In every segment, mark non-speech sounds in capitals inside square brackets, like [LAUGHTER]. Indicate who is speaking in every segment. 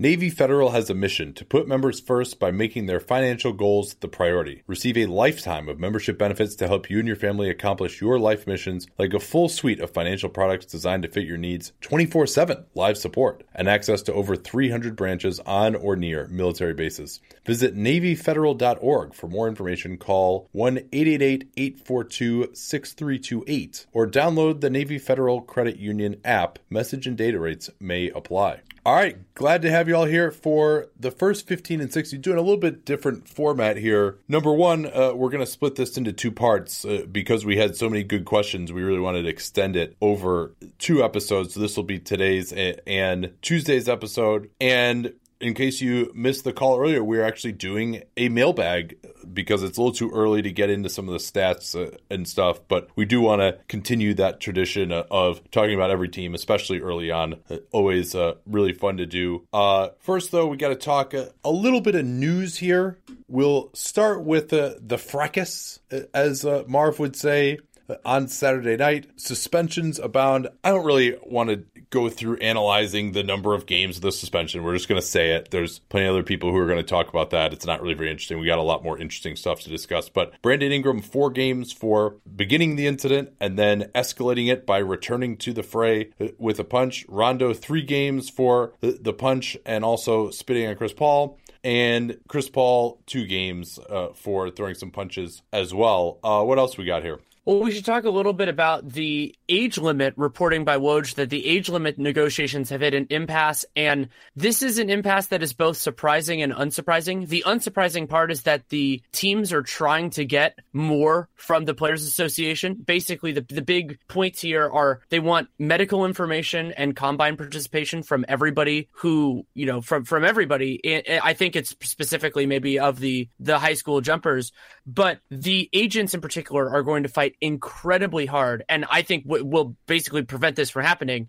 Speaker 1: Navy Federal has a mission to put members first by making their financial goals the priority. Receive a lifetime of membership benefits to help you and your family accomplish your life missions, like a full suite of financial products designed to fit your needs, 24 7 live support, and access to over 300 branches on or near military bases. Visit NavyFederal.org for more information. Call 1 888 842 6328 or download the Navy Federal Credit Union app. Message and data rates may apply. All right, glad to have you all here for the first 15 and 60. Doing a little bit different format here. Number one, uh, we're going to split this into two parts uh, because we had so many good questions. We really wanted to extend it over two episodes. So this will be today's and Tuesday's episode. And in case you missed the call earlier, we're actually doing a mailbag because it's a little too early to get into some of the stats uh, and stuff. But we do want to continue that tradition of talking about every team, especially early on. Uh, always uh, really fun to do. Uh, first, though, we got to talk a, a, little bit of news here. We'll start with uh, the fracas, uh, as Marv would say on Saturday night. Suspensions abound. I don't really want to go through analyzing the number of games of the suspension. We're just going to say it. There's plenty of other people who are going to talk about that. It's not really very interesting. We got a lot more interesting stuff to discuss. But Brandon Ingram, four games for beginning the incident and then escalating it by returning to the fray with a punch. Rondo, three games for the punch and also spitting on Chris Paul and Chris Paul two games uh, for throwing some punches as well. Uh, what else we got here?
Speaker 2: Well, we should talk a little bit about the age limit reporting by Woj that the age limit negotiations have hit an impasse. And this is an impasse that is both surprising and unsurprising. The unsurprising part is that the teams are trying to get more from the Players Association. Basically, the, the big points here are they want medical information and combine participation from everybody who, you know, from, from everybody. I think it's specifically maybe of the, the high school jumpers, but the agents in particular are going to fight incredibly hard, and I think w- will basically prevent this from happening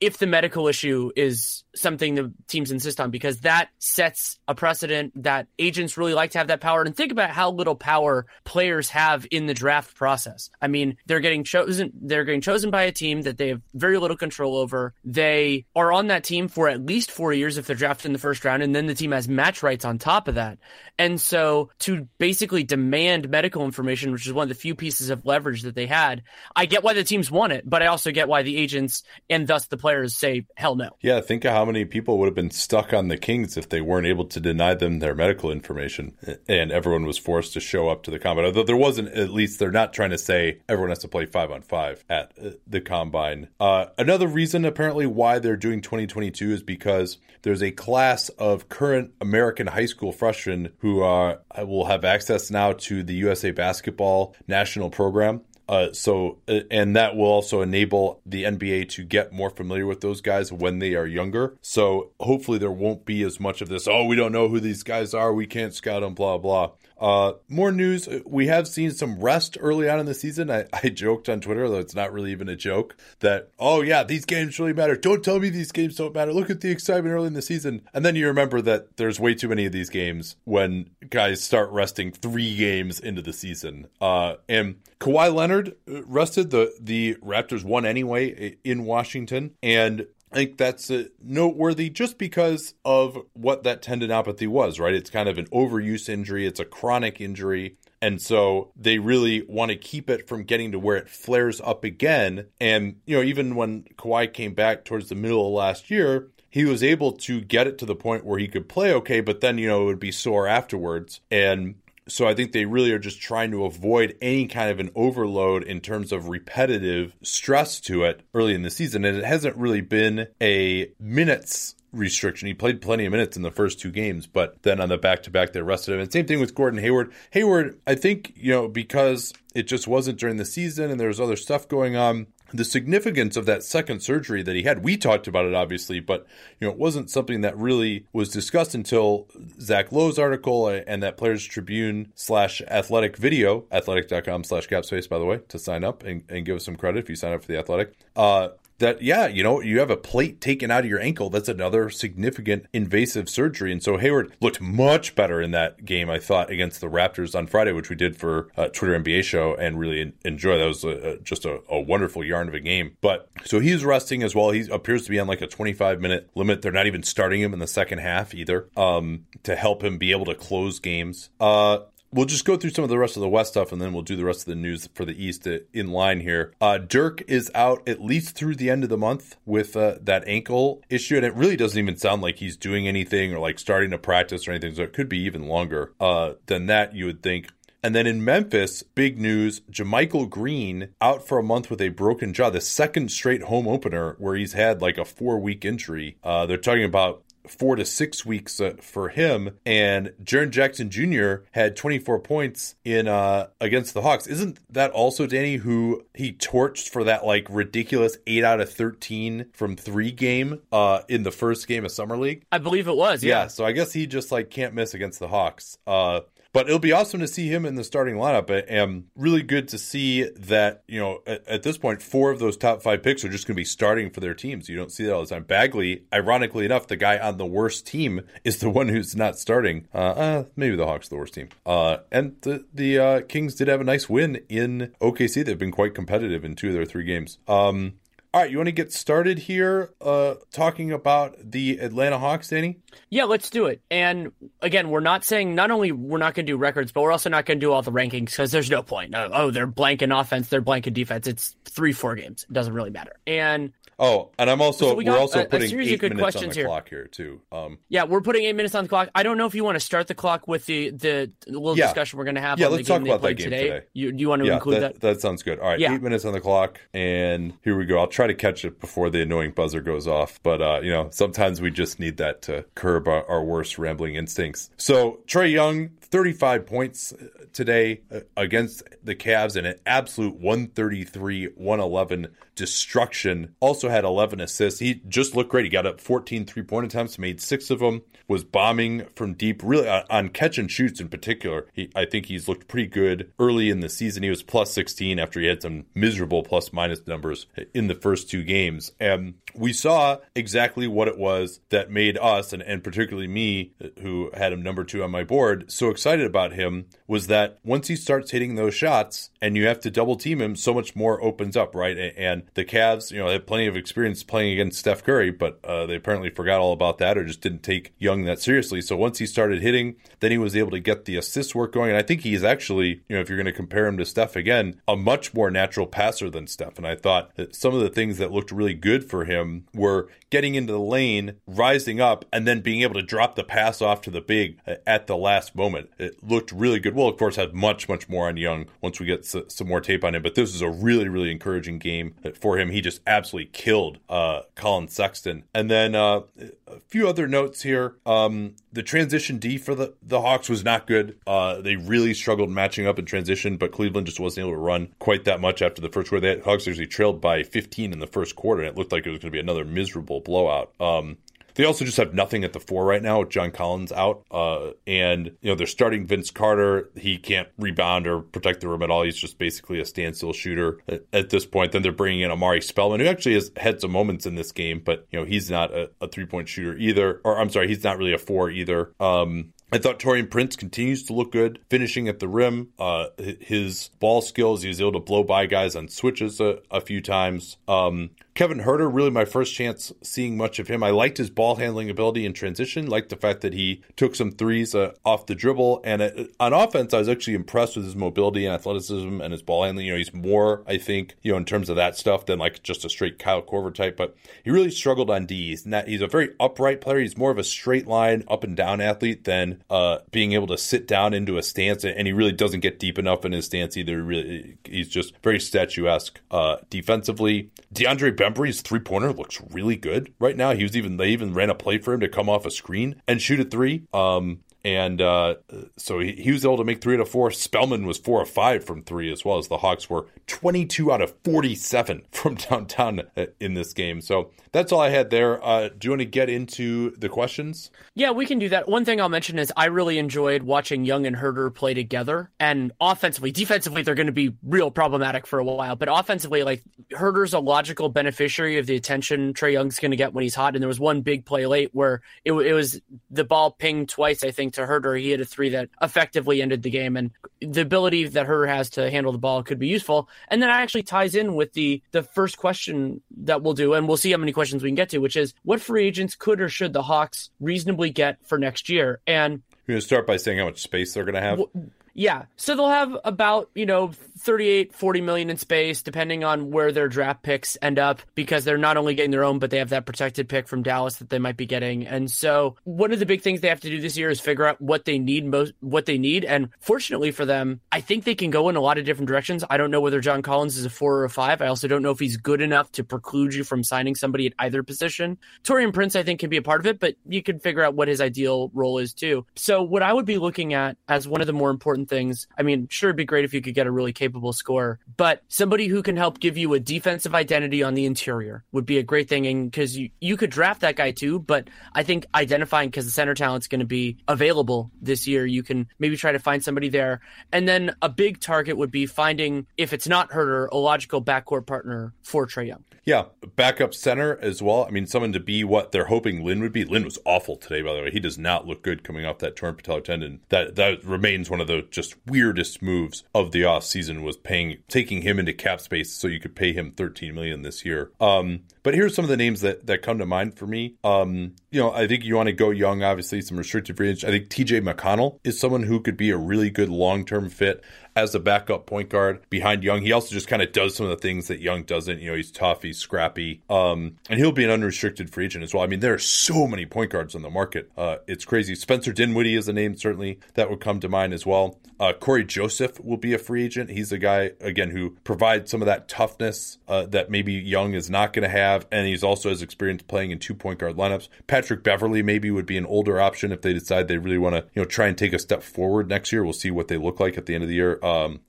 Speaker 2: if the medical issue is something the teams insist on, because that sets a precedent that agents really like to have that power. And think about how little power players have in the draft process. I mean, they're getting chosen, they're getting chosen by a team that they have very little control over. They are on that team for at least four years if they're drafted in the first round, and then the team has match rights on top of that. And so to basically demand medical information, which is one of the few pieces of leverage leverage that they had. I get why the teams want it, but I also get why the agents and thus the players say hell no.
Speaker 1: Yeah, think of how many people would have been stuck on the Kings if they weren't able to deny them their medical information and everyone was forced to show up to the combine. Although there wasn't, at least they're not trying to say everyone has to play five on five at uh, the combine. Uh, another reason, apparently, why they're doing 2022 is because there's a class of current American high school freshmen who uh, will have access now to the USA Basketball National Program. Uh, so, uh, and that will also enable the NBA to get more familiar with those guys when they are younger. So, hopefully, there won't be as much of this. Oh, we don't know who these guys are. We can't scout them. Blah blah. Uh, more news. We have seen some rest early on in the season. I, I joked on Twitter, though it's not really even a joke, that, oh, yeah, these games really matter. Don't tell me these games don't matter. Look at the excitement early in the season. And then you remember that there's way too many of these games when guys start resting three games into the season. Uh, and Kawhi Leonard rested. The, the Raptors won anyway in Washington. And I think that's uh, noteworthy just because of what that tendinopathy was, right? It's kind of an overuse injury, it's a chronic injury. And so they really want to keep it from getting to where it flares up again. And, you know, even when Kawhi came back towards the middle of last year, he was able to get it to the point where he could play okay, but then, you know, it would be sore afterwards. And so I think they really are just trying to avoid any kind of an overload in terms of repetitive stress to it early in the season. And it hasn't really been a minutes restriction. He played plenty of minutes in the first two games, but then on the back to back, they rested him. And same thing with Gordon Hayward. Hayward, I think, you know, because it just wasn't during the season and there was other stuff going on, the significance of that second surgery that he had. We talked about it obviously, but you know, it wasn't something that really was discussed until Zach Lowe's article and that Players Tribune slash Athletic video, athletic.com slash capspace, by the way, to sign up and, and give us some credit if you sign up for the Athletic. Uh, that yeah you know you have a plate taken out of your ankle. That's another significant invasive surgery. And so hayward looked much better in that game i thought against the raptors on friday which we did for twitter nba show and really enjoy. That was a, a, just a, a, wonderful yarn of a game. But so he's resting as well. He appears to be on like a 25 minute limit. They're not even starting him in the second half either um, to help him be able to close games. Uh, We'll just go through some of the rest of the West stuff and then we'll do the rest of the news for the East in line here. Uh, Dirk is out at least through the end of the month with uh, that ankle issue, and it really doesn't even sound like he's doing anything or like starting to practice or anything. So it could be even longer uh, than that, you would think. And then in Memphis, big news JaMychal Green out for a month with a broken jaw, the second straight home opener where he's had like a four week injury. Uh, they're talking about four to six weeks uh, for him. And Jaren Jackson Jr. had 24 points in uh, against the Hawks. Isn't that also Danny who he torched for that like ridiculous eight out of 13 from three game uh, in the first game of summer league?
Speaker 2: I believe it was. Yeah.
Speaker 1: yeah so I guess he just like can't miss against the Hawks. Uh, but it'll be awesome to see him in the starting lineup. And really good to see that, you know, at, at this point, four of those top five picks are just going to be starting for their teams. You don't see that all the time. Bagley, ironically enough, the guy on the worst team is the one who's not starting. Uh, uh maybe the Hawks the worst team. Uh, and the, the uh, Kings did have a nice win in OKC. They've been quite competitive in two of their three games. Um, all right, you want to get started here uh, talking about the Atlanta Hawks, Danny?
Speaker 2: Yeah, let's do it. And again, we're not saying not only we're not going to do records, but we're also not going to do all the rankings because there's no point. Oh, they're blank in offense, they're blank in defense. It's three, four games. It doesn't really matter. And
Speaker 1: Oh, and I'm also so we are also a, putting a eight minutes on the here. clock here too. Um,
Speaker 2: yeah, we're putting eight minutes on the clock. I don't know if you want to start the clock with the the little yeah. discussion we're going to have.
Speaker 1: Yeah, let's
Speaker 2: the
Speaker 1: talk
Speaker 2: game
Speaker 1: about that game today. today.
Speaker 2: You you want to
Speaker 1: yeah,
Speaker 2: include
Speaker 1: that,
Speaker 2: that?
Speaker 1: That sounds good. All right, yeah. eight minutes on the clock, and here we go. I'll try to catch it before the annoying buzzer goes off. But uh, you know, sometimes we just need that to curb our, our worst rambling instincts. So Trae Young, 35 points today uh, against the Cavs in an absolute 133 111 destruction. Also had 11 assists. He just looked great. He got up 14 three point attempts, made six of them, was bombing from deep, really uh, on catch and shoots in particular. He, I think he's looked pretty good early in the season. He was plus 16 after he had some miserable plus minus numbers in the first two games. And we saw exactly what it was that made us, and, and particularly me, who had him number two on my board, so excited about him was that once he starts hitting those shots and you have to double team him, so much more opens up, right? And the Cavs, you know, have plenty of experience playing against Steph Curry, but uh, they apparently forgot all about that or just didn't take Young that seriously. So once he started hitting, then he was able to get the assist work going. And I think he's actually, you know, if you're going to compare him to Steph again, a much more natural passer than Steph. And I thought that some of the things that looked really good for him were getting into the lane, rising up, and then being able to drop the pass off to the big at the last moment. It looked really good. Well, of course, had much, much more on Young once we get some more tape on him, but this was a really, really encouraging game for him. He just absolutely killed uh, Collin Sexton. And then uh, a few other notes here. Um, the transition D for the, the Hawks was not good. Uh, they really struggled matching up in transition, but Cleveland just wasn't able to run quite that much after the first quarter. The Hawks actually trailed by 15 in the first quarter, and it looked like it was going to be another miserable blowout. Um, they also just have nothing at the four right now with John Collins out. Uh, and, you know, they're starting Vince Carter. He can't rebound or protect the rim at all. He's just basically a standstill shooter at, this point. Then they're bringing in Omari Spellman, who actually has had some moments in this game, but, you know, he's not a, a three point shooter either. Or I'm sorry, he's not really a four either. Um, I thought Taurean Prince continues to look good, finishing at the rim. Uh, his ball skills, he was able to blow by guys on switches a, a few times. Um, Kevin Huerter, really my first chance seeing much of him. I liked his ball handling ability in transition, liked the fact that he took some threes uh, off the dribble. And uh, on offense, I was actually impressed with his mobility and athleticism and his ball handling. You know, he's more, I think, you know, in terms of that stuff than like just a straight Kyle Korver type, but he really struggled on D. He's, not, he's a very upright player. He's more of a straight line up and down athlete than uh, being able to sit down into a stance. And he really doesn't get deep enough in his stance either. Really, he's just very statuesque uh, defensively. DeAndre Bembry's three pointer looks really good right now. He was even they even ran a play for him to come off a screen and shoot a three. Um, and uh, so he, he, was able to make three out of four. Spellman was four of five from three, as well as the Hawks were 22 out of 47 [LAUGHS] from downtown uh, in this game. So that's all I had there. Uh, do you want to get into the questions?
Speaker 2: Yeah, we can do that. One thing I'll mention is I really enjoyed watching Young and Huerter play together. And offensively, defensively, they're going to be real problematic for a while. But offensively, like Huerter's a logical beneficiary of the attention Trae Young's going to get when he's hot. And there was one big play late where it, it was the ball pinged twice, I think, to Huerter. He had a three that effectively ended the game. And the ability that Huerter has to handle the ball could be useful. And then it actually ties in with the the first question that we'll do, and we'll see how many questions we can get to, which is what free agents could or should the Hawks reasonably get for next year? And
Speaker 1: you're going to start by saying how much space they're going to have.
Speaker 2: W- yeah. So they'll have about, you know, 38, 40 million in space, depending on where their draft picks end up, because they're not only getting their own, but they have that protected pick from Dallas that they might be getting. And so one of the big things they have to do this year is figure out what they need most, what they need. And fortunately for them, I think they can go in a lot of different directions. I don't know whether John Collins is a four or a five. I also don't know if he's good enough to preclude you from signing somebody at either position. Taurean Prince, I think, can be a part of it, but you can figure out what his ideal role is too. So what I would be looking at as one of the more important things, I mean, sure, it'd be great if you could get a really capable scorer, but somebody who can help give you a defensive identity on the interior would be a great thing. And because you, you could draft that guy too, but I think identifying because the center talent's going to be available this year, you can maybe try to find somebody there. And then a big target would be finding, if it's not Huerter, a logical backcourt partner for Trae Young.
Speaker 1: Yeah, backup center as well. I mean, someone to be what they're hoping Len would be. Len was awful today, by the way. He does not look good coming off that torn patellar tendon. That that remains one of the just weirdest moves of the off season was paying taking him into cap space so you could pay him 13 million this year. Um, but here's some of the names that, that come to mind for me. Um, you know, I think you want to go young, obviously, some restricted range. I think TJ McConnell is someone who could be a really good long term fit as a backup point guard behind Young. He also just kind of does some of the things that Young doesn't. You know, he's tough, he's scrappy, um, and he'll be an unrestricted free agent as well. I mean, there are so many point guards on the market. Uh, it's crazy. Spencer Dinwiddie is a name certainly that would come to mind as well. Uh, Cory Joseph will be a free agent. He's a guy again who provides some of that toughness uh, that maybe Young is not going to have, and he's also has experience playing in two point guard lineups. Patrick Beverley maybe would be an older option if they decide they really want to you know try and take a step forward next year. We'll see what they look like at the end of the year. Um,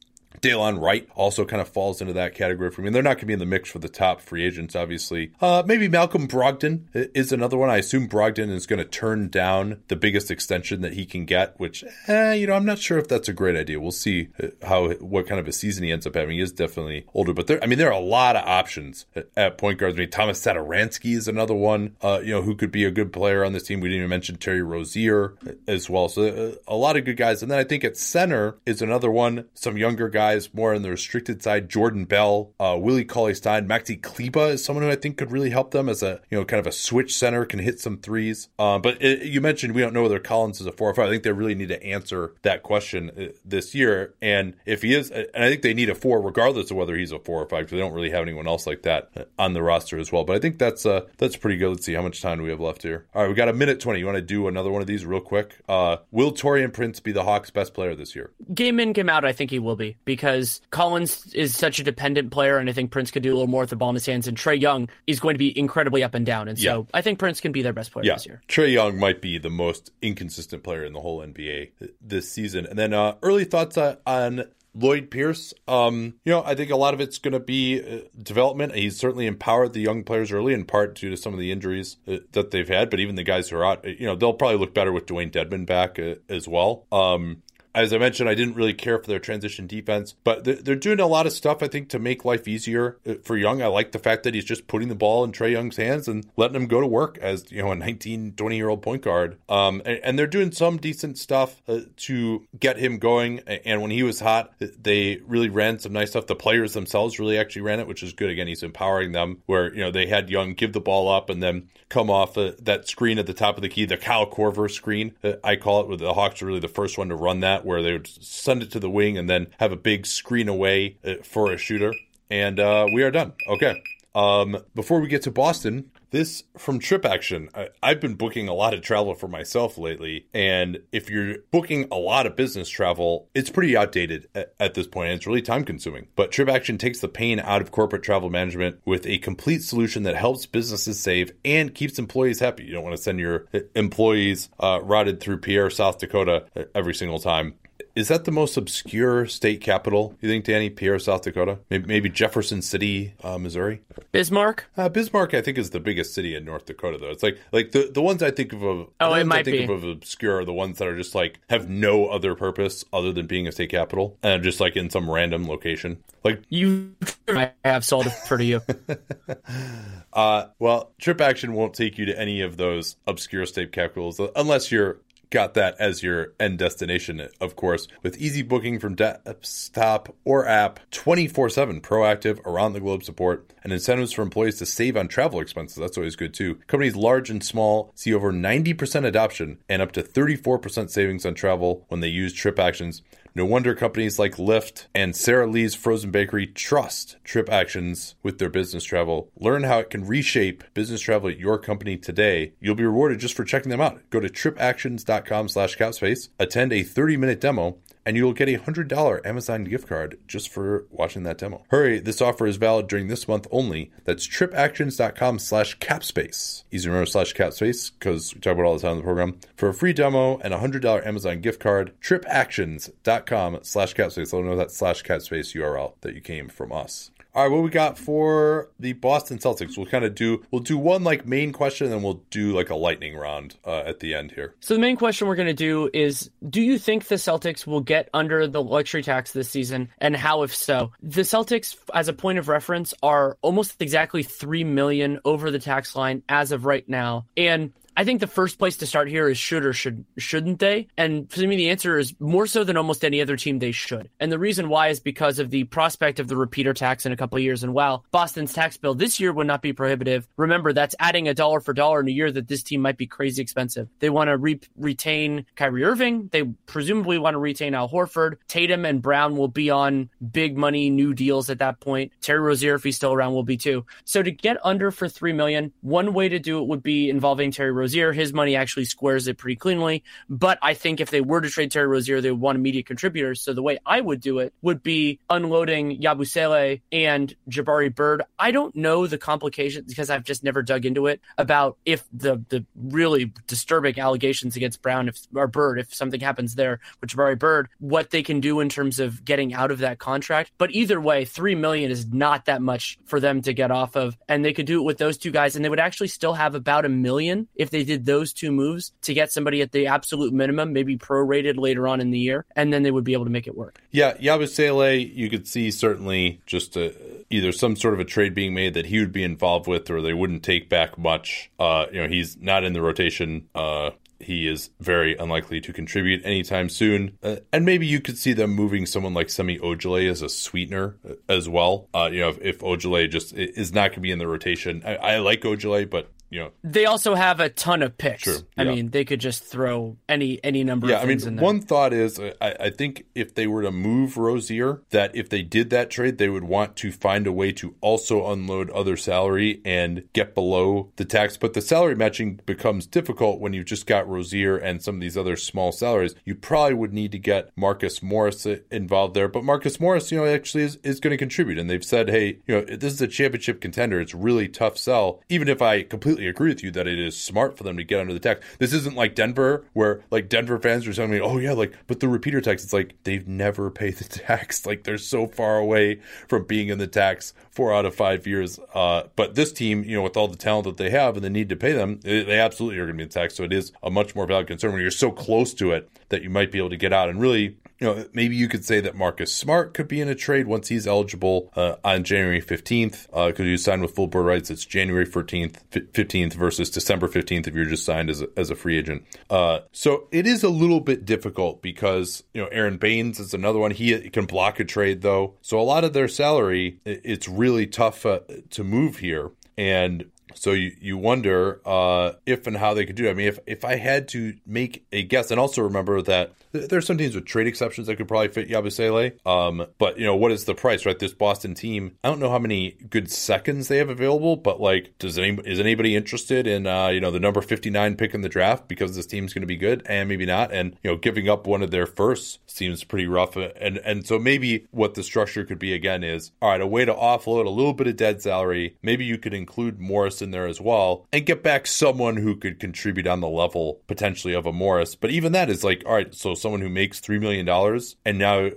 Speaker 1: Delon Wright also kind of falls into that category for me. They're not going to be in the mix for the top free agents, obviously. Uh, maybe Malcolm Brogdon is another one. I assume Brogdon is going to turn down the biggest extension that he can get, which, eh, you know, I'm not sure if that's a great idea. We'll see uh, how what kind of a season he ends up having. He is definitely older, but there, I mean, there are a lot of options at point guards. I mean, Thomas Satoransky is another one, uh, you know, who could be a good player on this team. We didn't even mention Terry Rozier as well. So uh, a lot of good guys. And then I think at center is another one, some younger guys guys more on the restricted side. Jordan Bell, uh, Willie Cauley Stein, Maxi Kleber is someone who I think could really help them as a you know kind of a switch center, can hit some threes. Uh, but it, you mentioned we don't know whether Collins is a four or five. I think they really need to answer that question uh, this year. And if he is, and I think they need a four regardless of whether he's a four or five because they don't really have anyone else like that uh, on the roster as well. But I think that's uh, that's pretty good. Let's see how much time we have left here. All right, we got a minute twenty. You want to do another one of these real quick? Uh, will Taurean Prince be the Hawks' best player this year?
Speaker 2: Game in, game out. I think he will be because Collins is such a dependent player, and I think Prince could do a little more with the ball in his hands. And Trae Young is going to be incredibly up and down, and so yeah. I think Prince can be their best player
Speaker 1: yeah.
Speaker 2: this year.
Speaker 1: Trae Young might be the most inconsistent player in the whole NBA this season. And then uh, early thoughts on Lloyd Pierce, um, you know, I think a lot of it's going to be uh, development. He's certainly empowered the young players early, in part due to some of the injuries uh, that they've had. But even the guys who are out, you know, they'll probably look better with Dewayne Dedmon back uh, as well. Um, as I mentioned, I didn't really care for their transition defense, but they're doing a lot of stuff, I think, to make life easier uh, for Young. I like the fact that he's just putting the ball in Trae Young's hands and letting him go to work as, you know, a 19, 20 year old point guard. Um, and, and, they're doing some decent stuff uh, to get him going. And when he was hot, they really ran some nice stuff. The players themselves really actually ran it, which is good. Again, he's empowering them where, you know, they had Young give the ball up and then come off uh, that screen at the top of the key, the Kyle Korver screen, uh, I call it, where the Hawks are really the first one to run that, where they would send it to the wing and then have a big screen away uh, for a shooter. And uh, we are done. Okay. Um, before we get to Boston, this from Trip Action. I, have been booking a lot of travel for myself lately, and if you're booking a lot of business travel, it's pretty outdated at, at this point. And it's really time consuming. But Trip Action takes the pain out of corporate travel management with a complete solution that helps businesses save and keeps employees happy. You don't want to send your employees uh, routed through Pierre, South Dakota every single time. Is that the most obscure state capital, you think, Danny? Pierre, South Dakota? Maybe, maybe Jefferson City, uh, Missouri?
Speaker 2: Bismarck?
Speaker 1: Uh, Bismarck, I think, is the biggest city in North Dakota, though. It's like like the, the ones I think of, of
Speaker 2: oh, it might
Speaker 1: I think
Speaker 2: be.
Speaker 1: of obscure are the ones that are just like have no other purpose other than being a state capital and just like in some random location. Like
Speaker 2: you I have sold it for you. [LAUGHS]
Speaker 1: uh, well, Trip Action won't take you to any of those obscure state capitals unless you're got that as your end destination, of course, with easy booking from desktop or app, 24 7 proactive around the globe support, and incentives for employees to save on travel expenses. That's always good too. Companies large and small see over 90% adoption and up to 34% savings on travel when they use Trip Actions. No wonder companies like Lyft and Sara Lee's Frozen Bakery trust Trip Actions with their business travel. Learn how it can reshape business travel at your company today. You'll be rewarded just for checking them out. Go to tripactions.com slash capspace, attend a 30-minute demo, and you'll get a $100 Amazon gift card just for watching that demo. Hurry, this offer is valid during this month only. That's tripactions.com slash capspace. Easy to remember slash capspace because we talk about all the time in the program. For a free demo and a $100 Amazon gift card, tripactions.com slash capspace. Let them know that slash capspace URL that you came from us. All right, what we got for the Boston Celtics? We'll kind of do we'll do one like main question, and then we'll do like a lightning round uh, at the end here.
Speaker 2: So the main question we're going to do is: Do you think the Celtics will get under the luxury tax this season, and how, if so? The Celtics, as a point of reference, are almost exactly three million over the tax line as of right now, and I think the first place to start here is should or should shouldn't they? And for me, the answer is more so than almost any other team they should. And the reason why is because of the prospect of the repeater tax in a couple of years. And while Boston's tax bill this year would not be prohibitive, remember that's adding a dollar for dollar in a year that this team might be crazy expensive. They want to re- retain Kyrie Irving. They presumably want to retain Al Horford. Tatum and Brown will be on big money new deals at that point. Terry Rozier, if he's still around, will be too. So to get under for three million, one way to do it would be involving Terry Rozier Rozier. His money actually squares it pretty cleanly. But I think if they were to trade Terry Rozier, they would want immediate contributors. So the way I would do it would be unloading Yabusele and Jabari Bird. I don't know the complications because I've just never dug into it about if the the really disturbing allegations against Brown if or Bird, if something happens there with Jabari Bird, what they can do in terms of getting out of that contract. But either way, three million is not that much for them to get off of, and they could do it with those two guys, and they would actually still have about a million if they they did those two moves to get somebody at the absolute minimum, maybe prorated later on in the year, and then they would be able to make it work.
Speaker 1: Yeah, Yabusele, you could see certainly just a, either some sort of a trade being made that he would be involved with, or they wouldn't take back much. Uh, you know, he's not in the rotation. Uh, he is very unlikely to contribute anytime soon. Uh, and maybe you could see them moving someone like Semi Ojeleye as a sweetener uh, as well. Uh, you know, if, if Ojeleye just is not going to be in the rotation, I, I like Ojeleye, but you know
Speaker 2: they also have a ton of picks.
Speaker 1: True,
Speaker 2: I
Speaker 1: yeah.
Speaker 2: mean, they could just throw any any number.
Speaker 1: Yeah,
Speaker 2: of
Speaker 1: I mean,
Speaker 2: in there.
Speaker 1: one thought is uh, I, I think if they were to move Rozier, that if they did that trade, they would want to find a way to also unload other salary and get below the tax. But the salary matching becomes difficult when you've just got Rozier and some of these other small salaries. You probably would need to get Marcus Morris uh, involved there. But Marcus Morris, you know, actually is, is going to contribute, and they've said, hey, you know, this is a championship contender. It's really tough sell. Even if I completely agree with you that it is smart for them to get under the tax. This isn't like Denver, where like Denver fans are telling me, "Oh yeah, like but the repeater tax." It's like they've never paid the [LAUGHS] tax. Like they're so far away from being in the tax four out of five years. Uh, but this team, you know, with all the talent that they have and the need to pay them, they absolutely are going to be in tax. So it is a much more valid concern when you're so close to it that you might be able to get out. And really, you know, maybe you could say that Marcus Smart could be in a trade once he's eligible uh, on January 15th because uh, you signed with full Bird rights. It's January 14th, 15th versus December 15th if you're just signed as a, as a free agent. Uh, so it is a little bit difficult because, you know, Aron Baynes is another one. He can block a trade though. So a lot of their salary, it's really tough uh, to move here. And so you, you wonder uh, if and how they could do it. I mean, if, if I had to make a guess, and also remember that there's some teams with trade exceptions that could probably fit Yabusele. Um, but you know, what is the price, right? This Boston team, I don't know how many good seconds they have available, but like, does any is anybody interested in uh, you know the number 59 pick in the draft because this team's going to be good and maybe not, and you know, giving up one of their first seems pretty rough. And and so maybe what the structure could be again is all right, a way to offload a little bit of dead salary. Maybe you could include Morris in there as well and get back someone who could contribute on the level potentially of a Morris. But even that is like, all right, so someone who makes $3 million and now,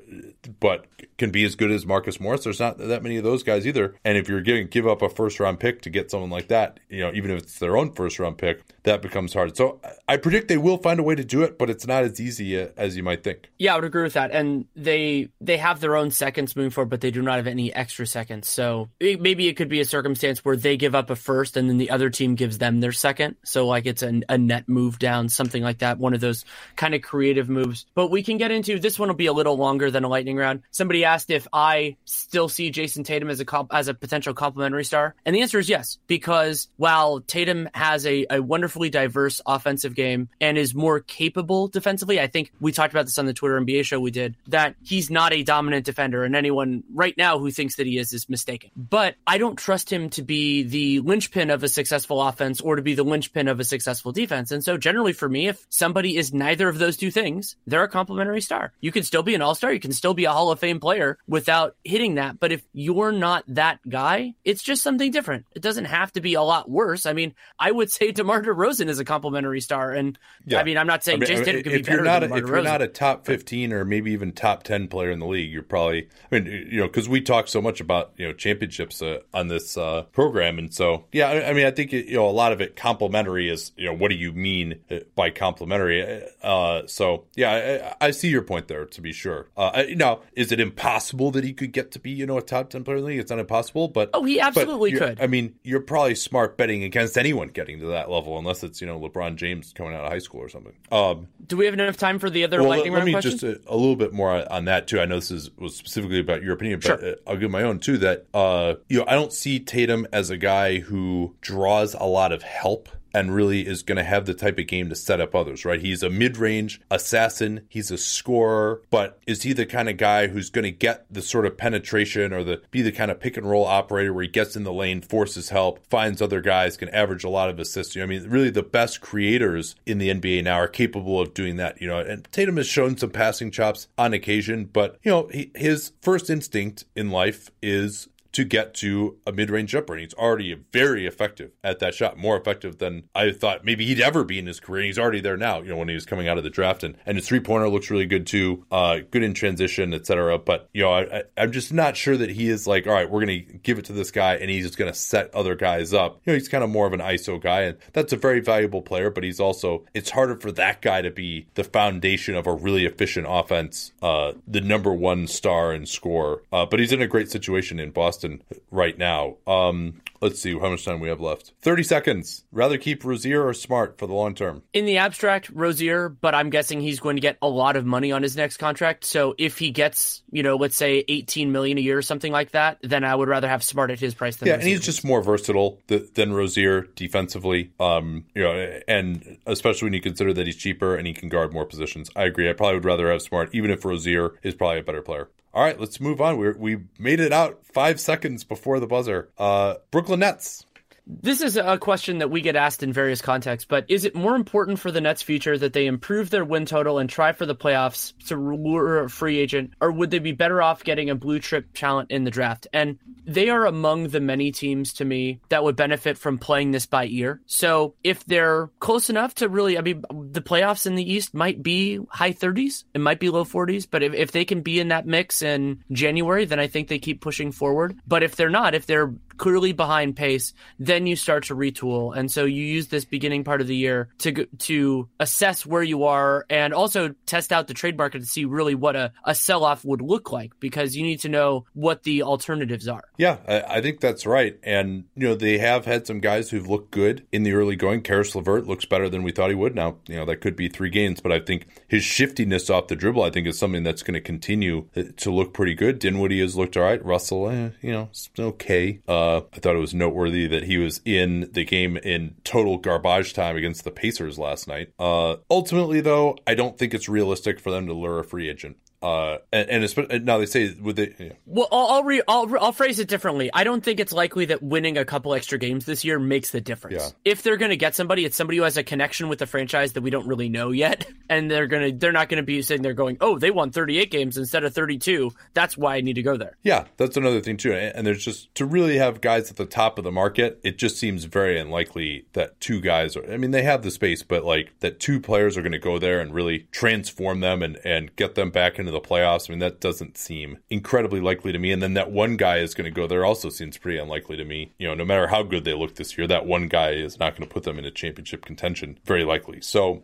Speaker 1: but can be as good as Marcus Morris. There's not that many of those guys either. And if you're giving give up a first round pick to get someone like that, you know, even if it's their own first round pick, that becomes hard. So I predict they will find a way to do it, but it's not as easy uh, as you might think.
Speaker 2: Yeah, I would agree with that. And they they have their own seconds moving forward, but they do not have any extra seconds. So it, maybe it could be a circumstance where they give up a first and then the other team gives them their second. So like it's a, a net move down, something like that. One of those kind of creative moves. But we can get into this one will be a little longer than a lightning round. Somebody asked if I still see Jayson Tatum as a comp- as a potential complementary star, and the answer is yes. Because while Tatum has a, a wonderfully diverse offensive game and is more capable defensively, I think we talked about this on the Twitter NBA show we did that he's not a dominant defender, and anyone right now who thinks that he is is mistaken. But I don't trust him to be the linchpin of a successful offense or to be the linchpin of a successful defense. And so generally for me, if somebody is neither of those two things, they're a complementary star. You can still be an all star, you can still be a Hall of Fame player without hitting that. But if you're not that guy, it's just something different. It doesn't have to be a lot worse. I mean, I would say DeMar DeRozan is a complementary star. And yeah. I mean, I'm not saying I mean, Jayson Tatum could be better
Speaker 1: not
Speaker 2: than
Speaker 1: a, If you're not a top 15 or maybe even top 10 player in the league, you're probably, I mean, you know, because we talk so much about, you know, championships uh, on this uh, program. And so, yeah, I, I mean, I think, you know, a lot of it complementary is, you know, what do you mean uh, by complementary? Uh, so, yeah, I, I, see your point there, to be sure. Uh, now, is it impossible that he could get to be, you know, a top 10 player in the league? It's not impossible, but.
Speaker 2: Oh, he absolutely could.
Speaker 1: I mean, you're probably smart betting against anyone getting to that level, unless it's, you know, LeBron James coming out of high school or something. Um,
Speaker 2: Do we have enough time for the other
Speaker 1: well,
Speaker 2: lightning
Speaker 1: let,
Speaker 2: round
Speaker 1: let me just a, a, little bit more on that, too. I know this is was specifically about your opinion, but
Speaker 2: sure.
Speaker 1: I'll give my own, too, that, uh, you know, I don't see Tatum as a guy who draws a lot of help and really is going to have the type of game to set up others, right? He's a mid range assassin, he's a scorer, but is he the kind of guy who's going to get the sort of penetration or the be the kind of pick and roll operator where he gets in the lane, forces help, finds other guys, can average a lot of assists? I mean, really the best creators in the NBA now are capable of doing that, you know. And Tatum has shown some passing chops on occasion, but you know, he, his first instinct in life is to get to a mid range jumper. And he's already very effective at that shot, more effective than I thought maybe he'd ever be in his career. And he's already there now, you know, when he was coming out of the draft. And, and his three pointer looks really good too, uh, good in transition, etc. But, you know, I, I'm just not sure that he is like, all right, we're going to give it to this guy and he's just going to set other guys up. You know, he's kind of more of an ISO guy. And that's a very valuable player, but he's also, it's harder for that guy to be the foundation of a really efficient offense, uh, the number one star and score. Uh, but he's in a great situation in Boston. Boston right now. Um, let's see how much time we have left. 30 seconds. Rather keep Rozier or Smart for the long term?
Speaker 2: In the abstract, Rozier, but I'm guessing he's going to get a lot of money on his next contract. So if he gets, you know, let's say 18 million a year or something like that, then I would rather have Smart at his price than
Speaker 1: Yeah,
Speaker 2: Rozier.
Speaker 1: and he's just more versatile th- than Rozier defensively. Um, you know, and especially when you consider that he's cheaper and he can guard more positions. I agree. I probably would rather have Smart, even if Rozier is probably a better player. All right, let's move on. We we made it out five seconds before the buzzer. Uh, Brooklyn Nets.
Speaker 2: This is a question that we get asked in various contexts, but is it more important for the Nets' future that they improve their win total and try for the playoffs to lure a free agent, or would they be better off getting a blue chip talent in the draft? And they are among the many teams to me that would benefit from playing this by ear. So if they're close enough to really, I mean, the playoffs in the East might be high 30s, it might be low 40s, but if, if they can be in that mix in January, then I think they keep pushing forward. But if they're not, if they're clearly behind pace, then you start to retool. And so you use this beginning part of the year to to assess where you are and also test out the trade market to see really what a, a sell off would look like because you need to know what the alternatives are.
Speaker 1: Yeah, I, I, think that's right. And, you know, they have had some guys who've looked good in the early going. Caris LeVert looks better than we thought he would. Now, you know, that could be three games, but I think his shiftiness off the dribble, I think, is something that's going to continue to look pretty good. Dinwiddie has looked all right. Russell, eh, you know, okay. Uh, I thought it was noteworthy that he was in the game in total garbage time against the Pacers last night. Uh, ultimately, though, I don't think it's realistic for them to lure a free agent. Uh, and, and especially, now they say with the yeah.
Speaker 2: well, I'll I'll, re, I'll I'll phrase it differently. I don't think it's likely that winning a couple extra games this year makes the difference. Yeah. If they're going to get somebody, it's somebody who has a connection with the franchise that we don't really know yet, [LAUGHS] and they're gonna they're not going to be sitting there going, oh, they won 38 games instead of 32. That's why I need to go there.
Speaker 1: Yeah, that's another thing too. And there's just to really have guys at the top of the market, it just seems very unlikely that two guys. Are, I mean, they have the space, but like that two players are going to go there and really transform them and and get them back into the playoffs. I mean, that doesn't seem incredibly likely to me. And then that one guy is going to go there also seems pretty unlikely to me. You know, no matter how good they look this year, that one guy is not going to put them into championship contention very likely. So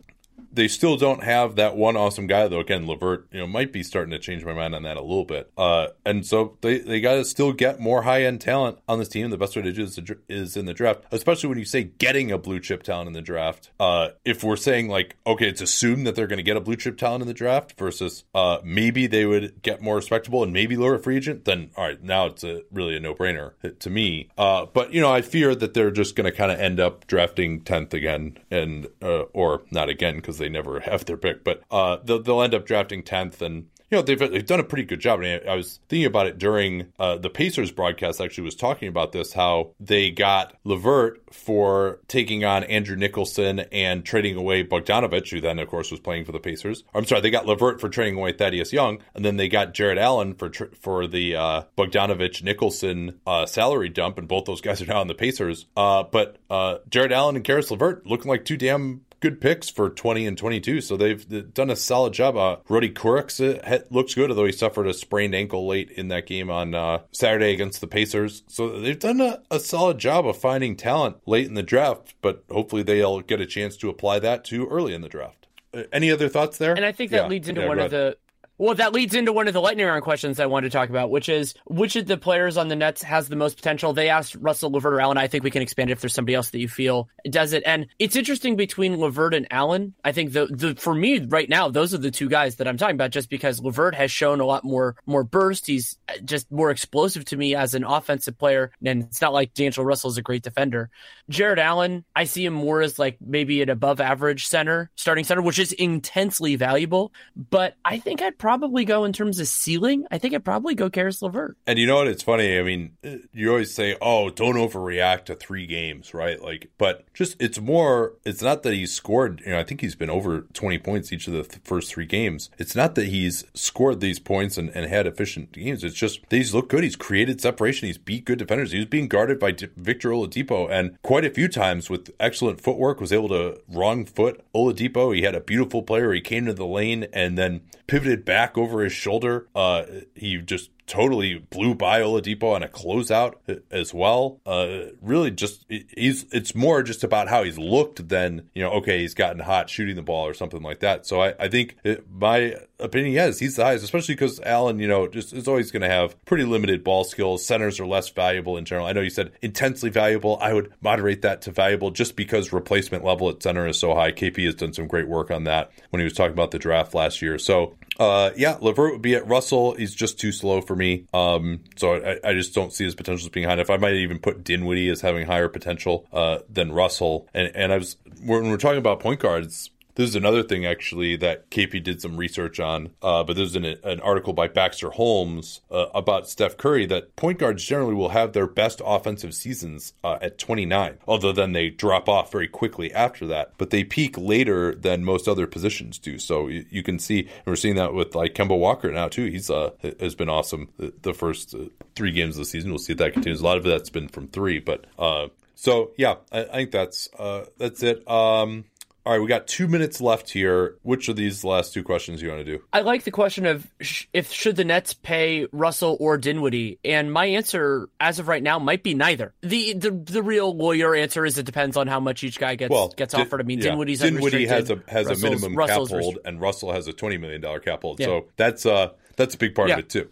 Speaker 1: they still don't have that one awesome guy though. Again, LeVert, you know, might be starting to change my mind on that a little bit. Uh, and so they, they got to still get more high end talent on this team. The best way to do this is in the draft, especially when you say getting a blue chip talent in the draft. Uh, if we're saying like, okay, it's assumed that they're going to get a blue chip talent in the draft versus uh, maybe they would get more respectable and maybe lower free agent, then all right, now it's a, really a no brainer to me. Uh, but you know, I fear that they're just going to kind of end up drafting tenth again, and uh, or not again because they never [LAUGHS] have their pick, but uh, they'll, they'll end up drafting 10th and you know they've they've done a pretty good job. I, mean, I was thinking about it during uh, the Pacers broadcast. Actually, was talking about this how they got LeVert for taking on Andrew Nicholson and trading away Bogdanovic, who then of course was playing for the Pacers. I'm sorry, they got LeVert for trading away Thaddeus Young, and then they got Jarrett Allen for tr- for the uh, Bogdanovic Nicholson uh, salary dump, and both those guys are now on the Pacers. Uh, but uh, Jarrett Allen and Caris LeVert looking like two damn good picks for 20 and 22. So they've done a solid job. Uh, Rodi Kurucs uh, looks good, although he suffered a sprained ankle late in that game on uh, Saturday against the Pacers. So they've done a, a, solid job of finding talent late in the draft, but hopefully they'll get a chance to apply that to early in the draft. Uh, any other thoughts there?
Speaker 2: And I think that yeah. leads into yeah, one of the well, that leads into one of the lightning round questions I wanted to talk about, which is which of the players on the Nets has the most potential? They asked Russell LeVert or Allen. I think we can expand it if there's somebody else that you feel does it. And it's interesting between LeVert and Allen. I think the the for me right now, those are the two guys that I'm talking about, just because LeVert has shown a lot more more burst. He's just more explosive to me as an offensive player, and it's not like D'Angelo Russell is a great defender. Jarrett Allen, I see him more as like maybe an above average center, starting center, which is intensely valuable. But I think I'd probably go in terms of ceiling. I think I'd probably go Caris LeVert.
Speaker 1: And you know what? It's funny. I mean, uh, you always say, "Oh, don't overreact to three games," right? Like, but just it's more. It's not that he's scored. You know, I think he's been over twenty points each of the th- first three games. It's not that he's scored these points and, and had efficient games. It's just he's looked good. He's created separation. He's beat good defenders. He was being guarded by D- Victor Oladipo and quite a few times with excellent footwork was able to wrong foot Oladipo. He had a beautiful player. He came to the lane and then pivoted back over his shoulder. Uh, he just totally blew by Oladipo on a closeout as well. Uh, really, just he's it's more just about how he's looked than you know. Okay, he's gotten hot shooting the ball or something like that. So I, I think it, my opinion, yes, he's the highest, especially because Allen, you know, just is always going to have pretty limited ball skills. Centers are less valuable in general. I know you said intensely valuable. I would moderate that to valuable just because replacement level at center is so high. KP has done some great work on that when he was talking about the draft last year. So uh, yeah, LeVert would be at Russell. He's just too slow for me. Um, so I, I, just don't see his potential as being high enough. I might even put Dinwiddie as having higher potential uh, than Russell. And and I was when we're talking about point guards, this is another thing actually that KP did some research on, uh, but there's an, an, article by Baxter Holmes uh, about Steph Curry that point guards generally will have their best offensive seasons uh, at 29, although then they drop off very quickly after that. But they peak later than most other positions do. So you, you can see, and we're seeing that with like Kemba Walker now too. He's uh, has been awesome the, the first uh, three games of the season. We'll see if that continues. A lot of that's been from three, but uh, so yeah, I, I think that's uh, that's it. Um, All right, we got two minutes left here. Which of these last two questions you want to do?
Speaker 2: I like the question of sh- if should the Nets pay Russell or Dinwiddie, and my answer as of right now might be neither. the the The real lawyer answer is it depends on how much each guy gets
Speaker 1: Well,
Speaker 2: gets
Speaker 1: Din-
Speaker 2: offered. I mean,
Speaker 1: yeah.
Speaker 2: Dinwiddie's
Speaker 1: Dinwiddie has a has
Speaker 2: Russell's-
Speaker 1: a minimum
Speaker 2: Russell's
Speaker 1: cap hold, and Russell has a twenty million dollar cap hold.
Speaker 2: Yeah.
Speaker 1: So that's uh that's a big part
Speaker 2: Yeah.
Speaker 1: of it too.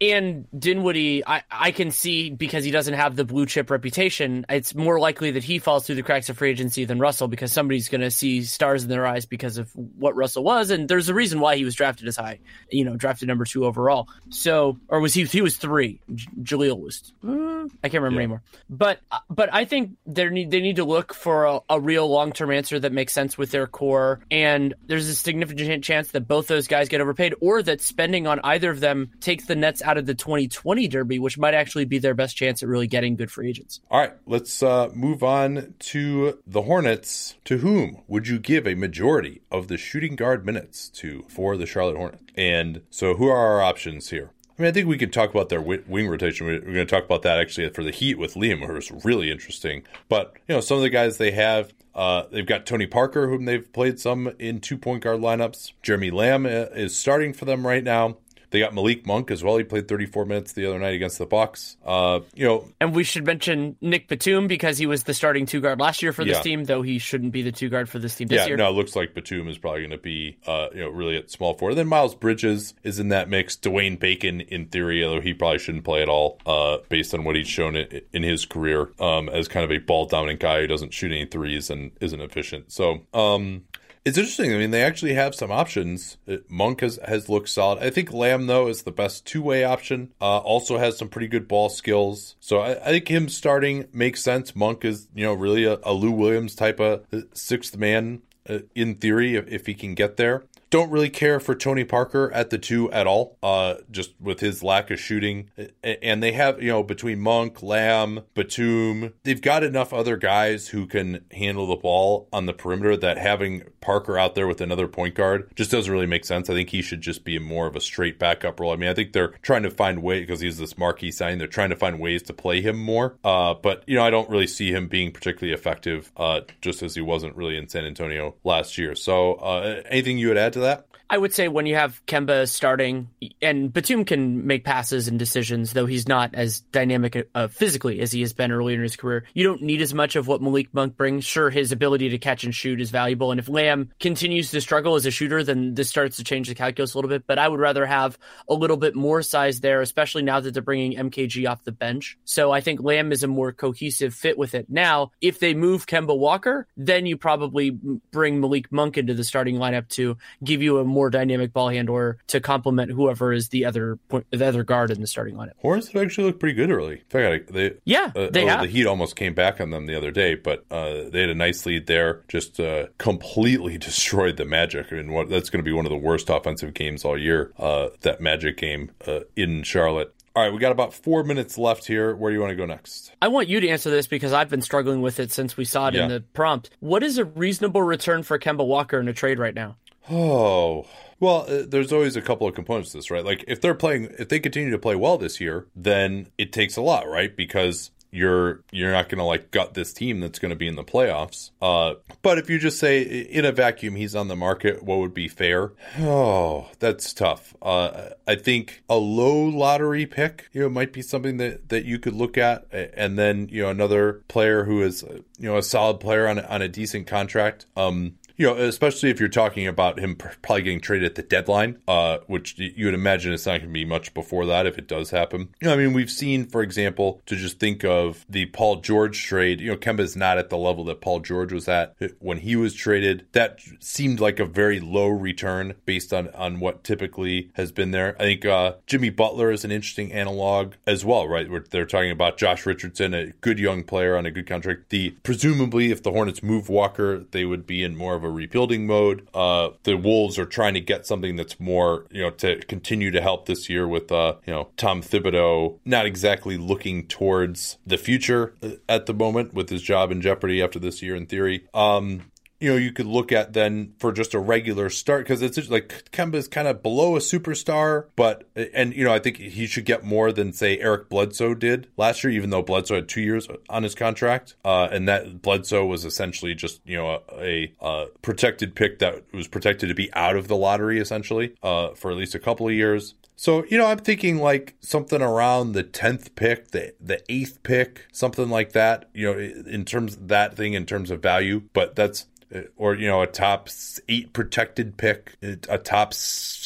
Speaker 2: And Dinwiddie, I, I can see because he doesn't have the blue chip reputation, it's more likely that he falls through the cracks of free agency than Russell because somebody's going to see stars in their eyes because of what Russell was. And there's a reason why he was drafted as high, you know, drafted number two overall. So, or was he, he was three. J- Jahlil was, uh, I can't remember
Speaker 1: Yeah.
Speaker 2: anymore. But, but I think they need, they need to look for a, a real long term answer that makes sense with their core. And there's a significant chance that both those guys get overpaid or that spending on either of them takes the Nets out of the 2020 Derby, which might actually be their best chance at really getting good free agents.
Speaker 1: All right, let's uh, move on to the Hornets. To whom would you give a majority of the shooting guard minutes to for the Charlotte Hornets? And so, who are our options here? I mean, I think we could talk about their wing rotation. We- We're going to talk about that actually for the Heat with Liam, who is really interesting. But you know, some of the guys they have, uh, they've got Tony Parker, whom they've played some in two point guard lineups. Jeremy Lamb uh, is starting for them right now. They got Malik Monk as well. He played 34 minutes the other night against the Bucks. Uh, you know,
Speaker 2: And we should mention Nick Batum because he was the starting two guard last year for this
Speaker 1: Yeah.
Speaker 2: team, though he shouldn't be the two guard for this team this
Speaker 1: yeah,
Speaker 2: year.
Speaker 1: no, it looks like Batum is probably going to be, uh, you know, really at small forward. Then Miles Bridges is in that mix. Dwayne Bacon, in theory, although he probably shouldn't play at all, uh, based on what he's shown in, in his career, um, as kind of a ball dominant guy who doesn't shoot any threes and isn't efficient. So, um, it's interesting. I mean, they actually have some options. Uh, Monk has, has looked solid. I think Lamb, though, is the best two way option. Uh, also has some pretty good ball skills. So I, I think him starting makes sense. Monk is, you know, really a, a Lou Williams type of uh, sixth man uh, in theory if, if he can get there. Don't really care for Tony Parker at the two at all, uh, just with his lack of shooting. And they have, you know, between Monk, Lamb, Batum, they've got enough other guys who can handle the ball on the perimeter that having Parker out there with another point guard just doesn't really make sense. I think he should just be more of a straight backup role. I mean, I think they're trying to find way because he's this marquee sign. They're trying to find ways to play him more. Uh, but you know, I don't really see him being particularly effective, uh, just as he wasn't really in San Antonio last year. So, uh, anything you would add to that?
Speaker 2: I would say when you have Kemba starting, and Batum can make passes and decisions, though he's not as dynamic uh, physically as he has been earlier in his career. You don't need as much of what Malik Monk brings. Sure, his ability to catch and shoot is valuable, and if Lamb continues to struggle as a shooter, then this starts to change the calculus a little bit. But I would rather have a little bit more size there, especially now that they're bringing MKG off the bench. So I think Lamb is a more cohesive fit with it. Now, if they move Kemba Walker, then you probably bring Malik Monk into the starting lineup to give you a more dynamic ball handler to complement whoever is the other point, the other guard in the starting lineup.
Speaker 1: Hornets have actually looked pretty good early. In fact, they
Speaker 2: Yeah,
Speaker 1: uh,
Speaker 2: they
Speaker 1: oh,
Speaker 2: have.
Speaker 1: the Heat almost came back on them the other day, but uh, they had a nice lead there. Just uh, completely [LAUGHS] destroyed the Magic. I mean, what, that's going to be one of the worst offensive games all year. Uh, that Magic game uh, in Charlotte. All right, we got about four minutes left here. Where do you want to go next?
Speaker 2: I want you to answer this because I've been struggling with it since we saw it
Speaker 1: Yeah.
Speaker 2: in the prompt. What is a reasonable return for Kemba Walker in a trade right now?
Speaker 1: Oh, well, uh, there's always a couple of components to this, right? Like if they're playing, if they continue to play well this year, then it takes a lot, right? Because you're you're not going to like gut this team that's going to be in the playoffs. Uh, but if you just say in a vacuum he's on the market, what would be fair? Oh, that's tough. Uh, I think a low lottery pick, you know, might be something that that you could look at, and then you know another player who is you know a solid player on on a decent contract. Um, you know, especially if you're talking about him probably getting traded at the deadline, uh, which you would imagine it's not going to be much before that if it does happen. You know, I mean, we've seen, for example, to just think of the Paul George trade. You know, Kemba's not at the level that Paul George was at when he was traded. That seemed like a very low return based on on what typically has been there. I think uh, Jimmy Butler is an interesting analog as well, right? Where they're talking about Josh Richardson, a good young player on a good contract. The presumably, if the Hornets move Walker, they would be in more of a rebuilding mode. Uh, the Wolves are trying to get something that's more, you know, to continue to help this year with, uh, you know, Tom Thibodeau not exactly looking towards the future at the moment with his job in jeopardy after this year in theory. Um, you know, you could look at then for just a regular start because it's like is kind of below a superstar, but and you know, I think he should get more than say Eric Bledsoe did last year, even though Bledsoe had two years on his contract, uh, and that Bledsoe was essentially just you know a, a, a, protected pick that was protected to be out of the lottery essentially uh, for at least a couple of years. So, you know, I'm thinking like something around the 10th pick, the the 8th pick, something like that, you know, in terms that thing in terms of value, but that's or you know a top eight protected pick, a top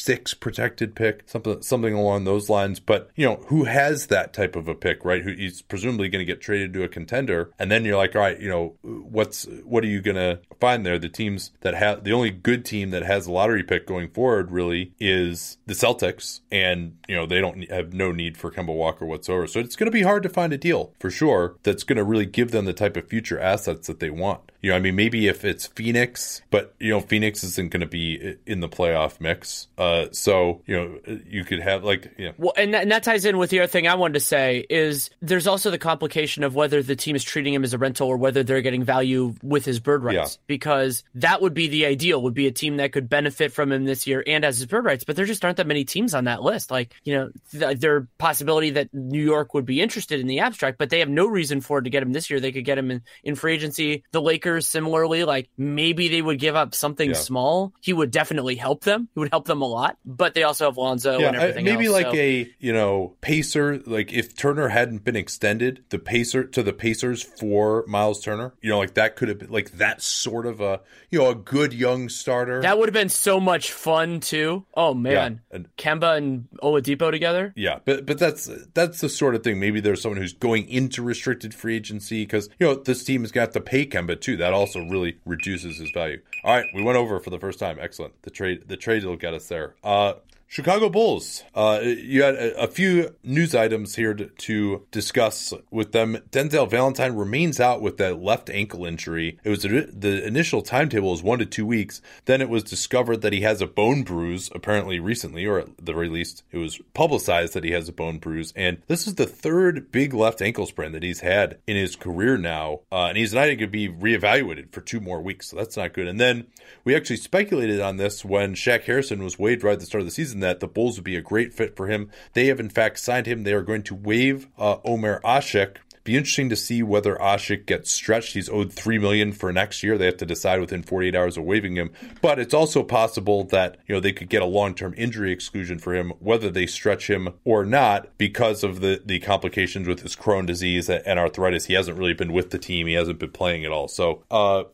Speaker 1: six protected pick, something something along those lines. But you know who has that type of a pick, right? Who he's presumably going to get traded to a contender, and then you're like, all right, you know what's what are you going to find there? The teams that have the only good team that has a lottery pick going forward really is the Celtics, and you know they don't have no need for Kemba Walker whatsoever. So it's going to be hard to find a deal for sure that's going to really give them the type of future assets that they want. You know, I mean, maybe if it's Phoenix, but you know, Phoenix isn't going to be in the playoff mix. Uh, Uh, so you know, you could have like, yeah.
Speaker 2: Well, and that, and that ties in with the other thing I wanted to say is there's also the complication of whether the team is treating him as a rental or whether they're getting value with his Bird rights. Yeah. Because that would be the ideal. Would be a team that could benefit from him this year and as his Bird rights. But there just aren't that many teams on that list. Like you know, th- there possibility that New York would be interested in the abstract, but they have no reason for it to get him this year. They could get him in, in free agency. The Lakers similarly, like maybe they would give up something yeah. small. He would definitely help them. He would help them a lot. But they also have Lonzo yeah, and everything.
Speaker 1: Uh, maybe
Speaker 2: else,
Speaker 1: like
Speaker 2: so.
Speaker 1: a you know pacer. Like if Turner hadn't been extended, the pacer to the Pacers for Miles Turner. You know, like that could have been like that sort of a you know a good young starter.
Speaker 2: That would have been so much fun too. Oh man, yeah. and, Kemba and Oladipo together.
Speaker 1: Yeah, but but that's that's the sort of thing. Maybe there's someone who's going into restricted free agency because you know this team has got to to pay Kemba too. That also really reduces his value. All right, we went over for the first time. Excellent. The trade the trade will get us there. Uh, Chicago Bulls. Uh, you had a, a, few news items here to, to, discuss with them. Denzel Valentine remains out with that left ankle injury. It was a, the initial timetable was one to two weeks. Then it was discovered that he has a bone bruise, apparently recently, or at the very least, it was publicized that he has a bone bruise. And this is the third big left ankle sprain that he's had in his career now. Uh, and he's not going to be reevaluated for two more weeks, so that's not good. And then we actually speculated on this when Shaq Harrison was waived right at the start of the season that the Bulls would be a great fit for him. They have in fact signed him. They are going to waive uh, Omer Asik be interesting to see whether Asik gets stretched. He's owed three million for next year. They have to decide within 48 hours of waiving him. But it's also possible that you know they could get a long-term injury exclusion for him, whether they stretch him or not, because of the the complications with his Crohn disease and arthritis. He hasn't really been with the team. He hasn't been playing at all. So, uh,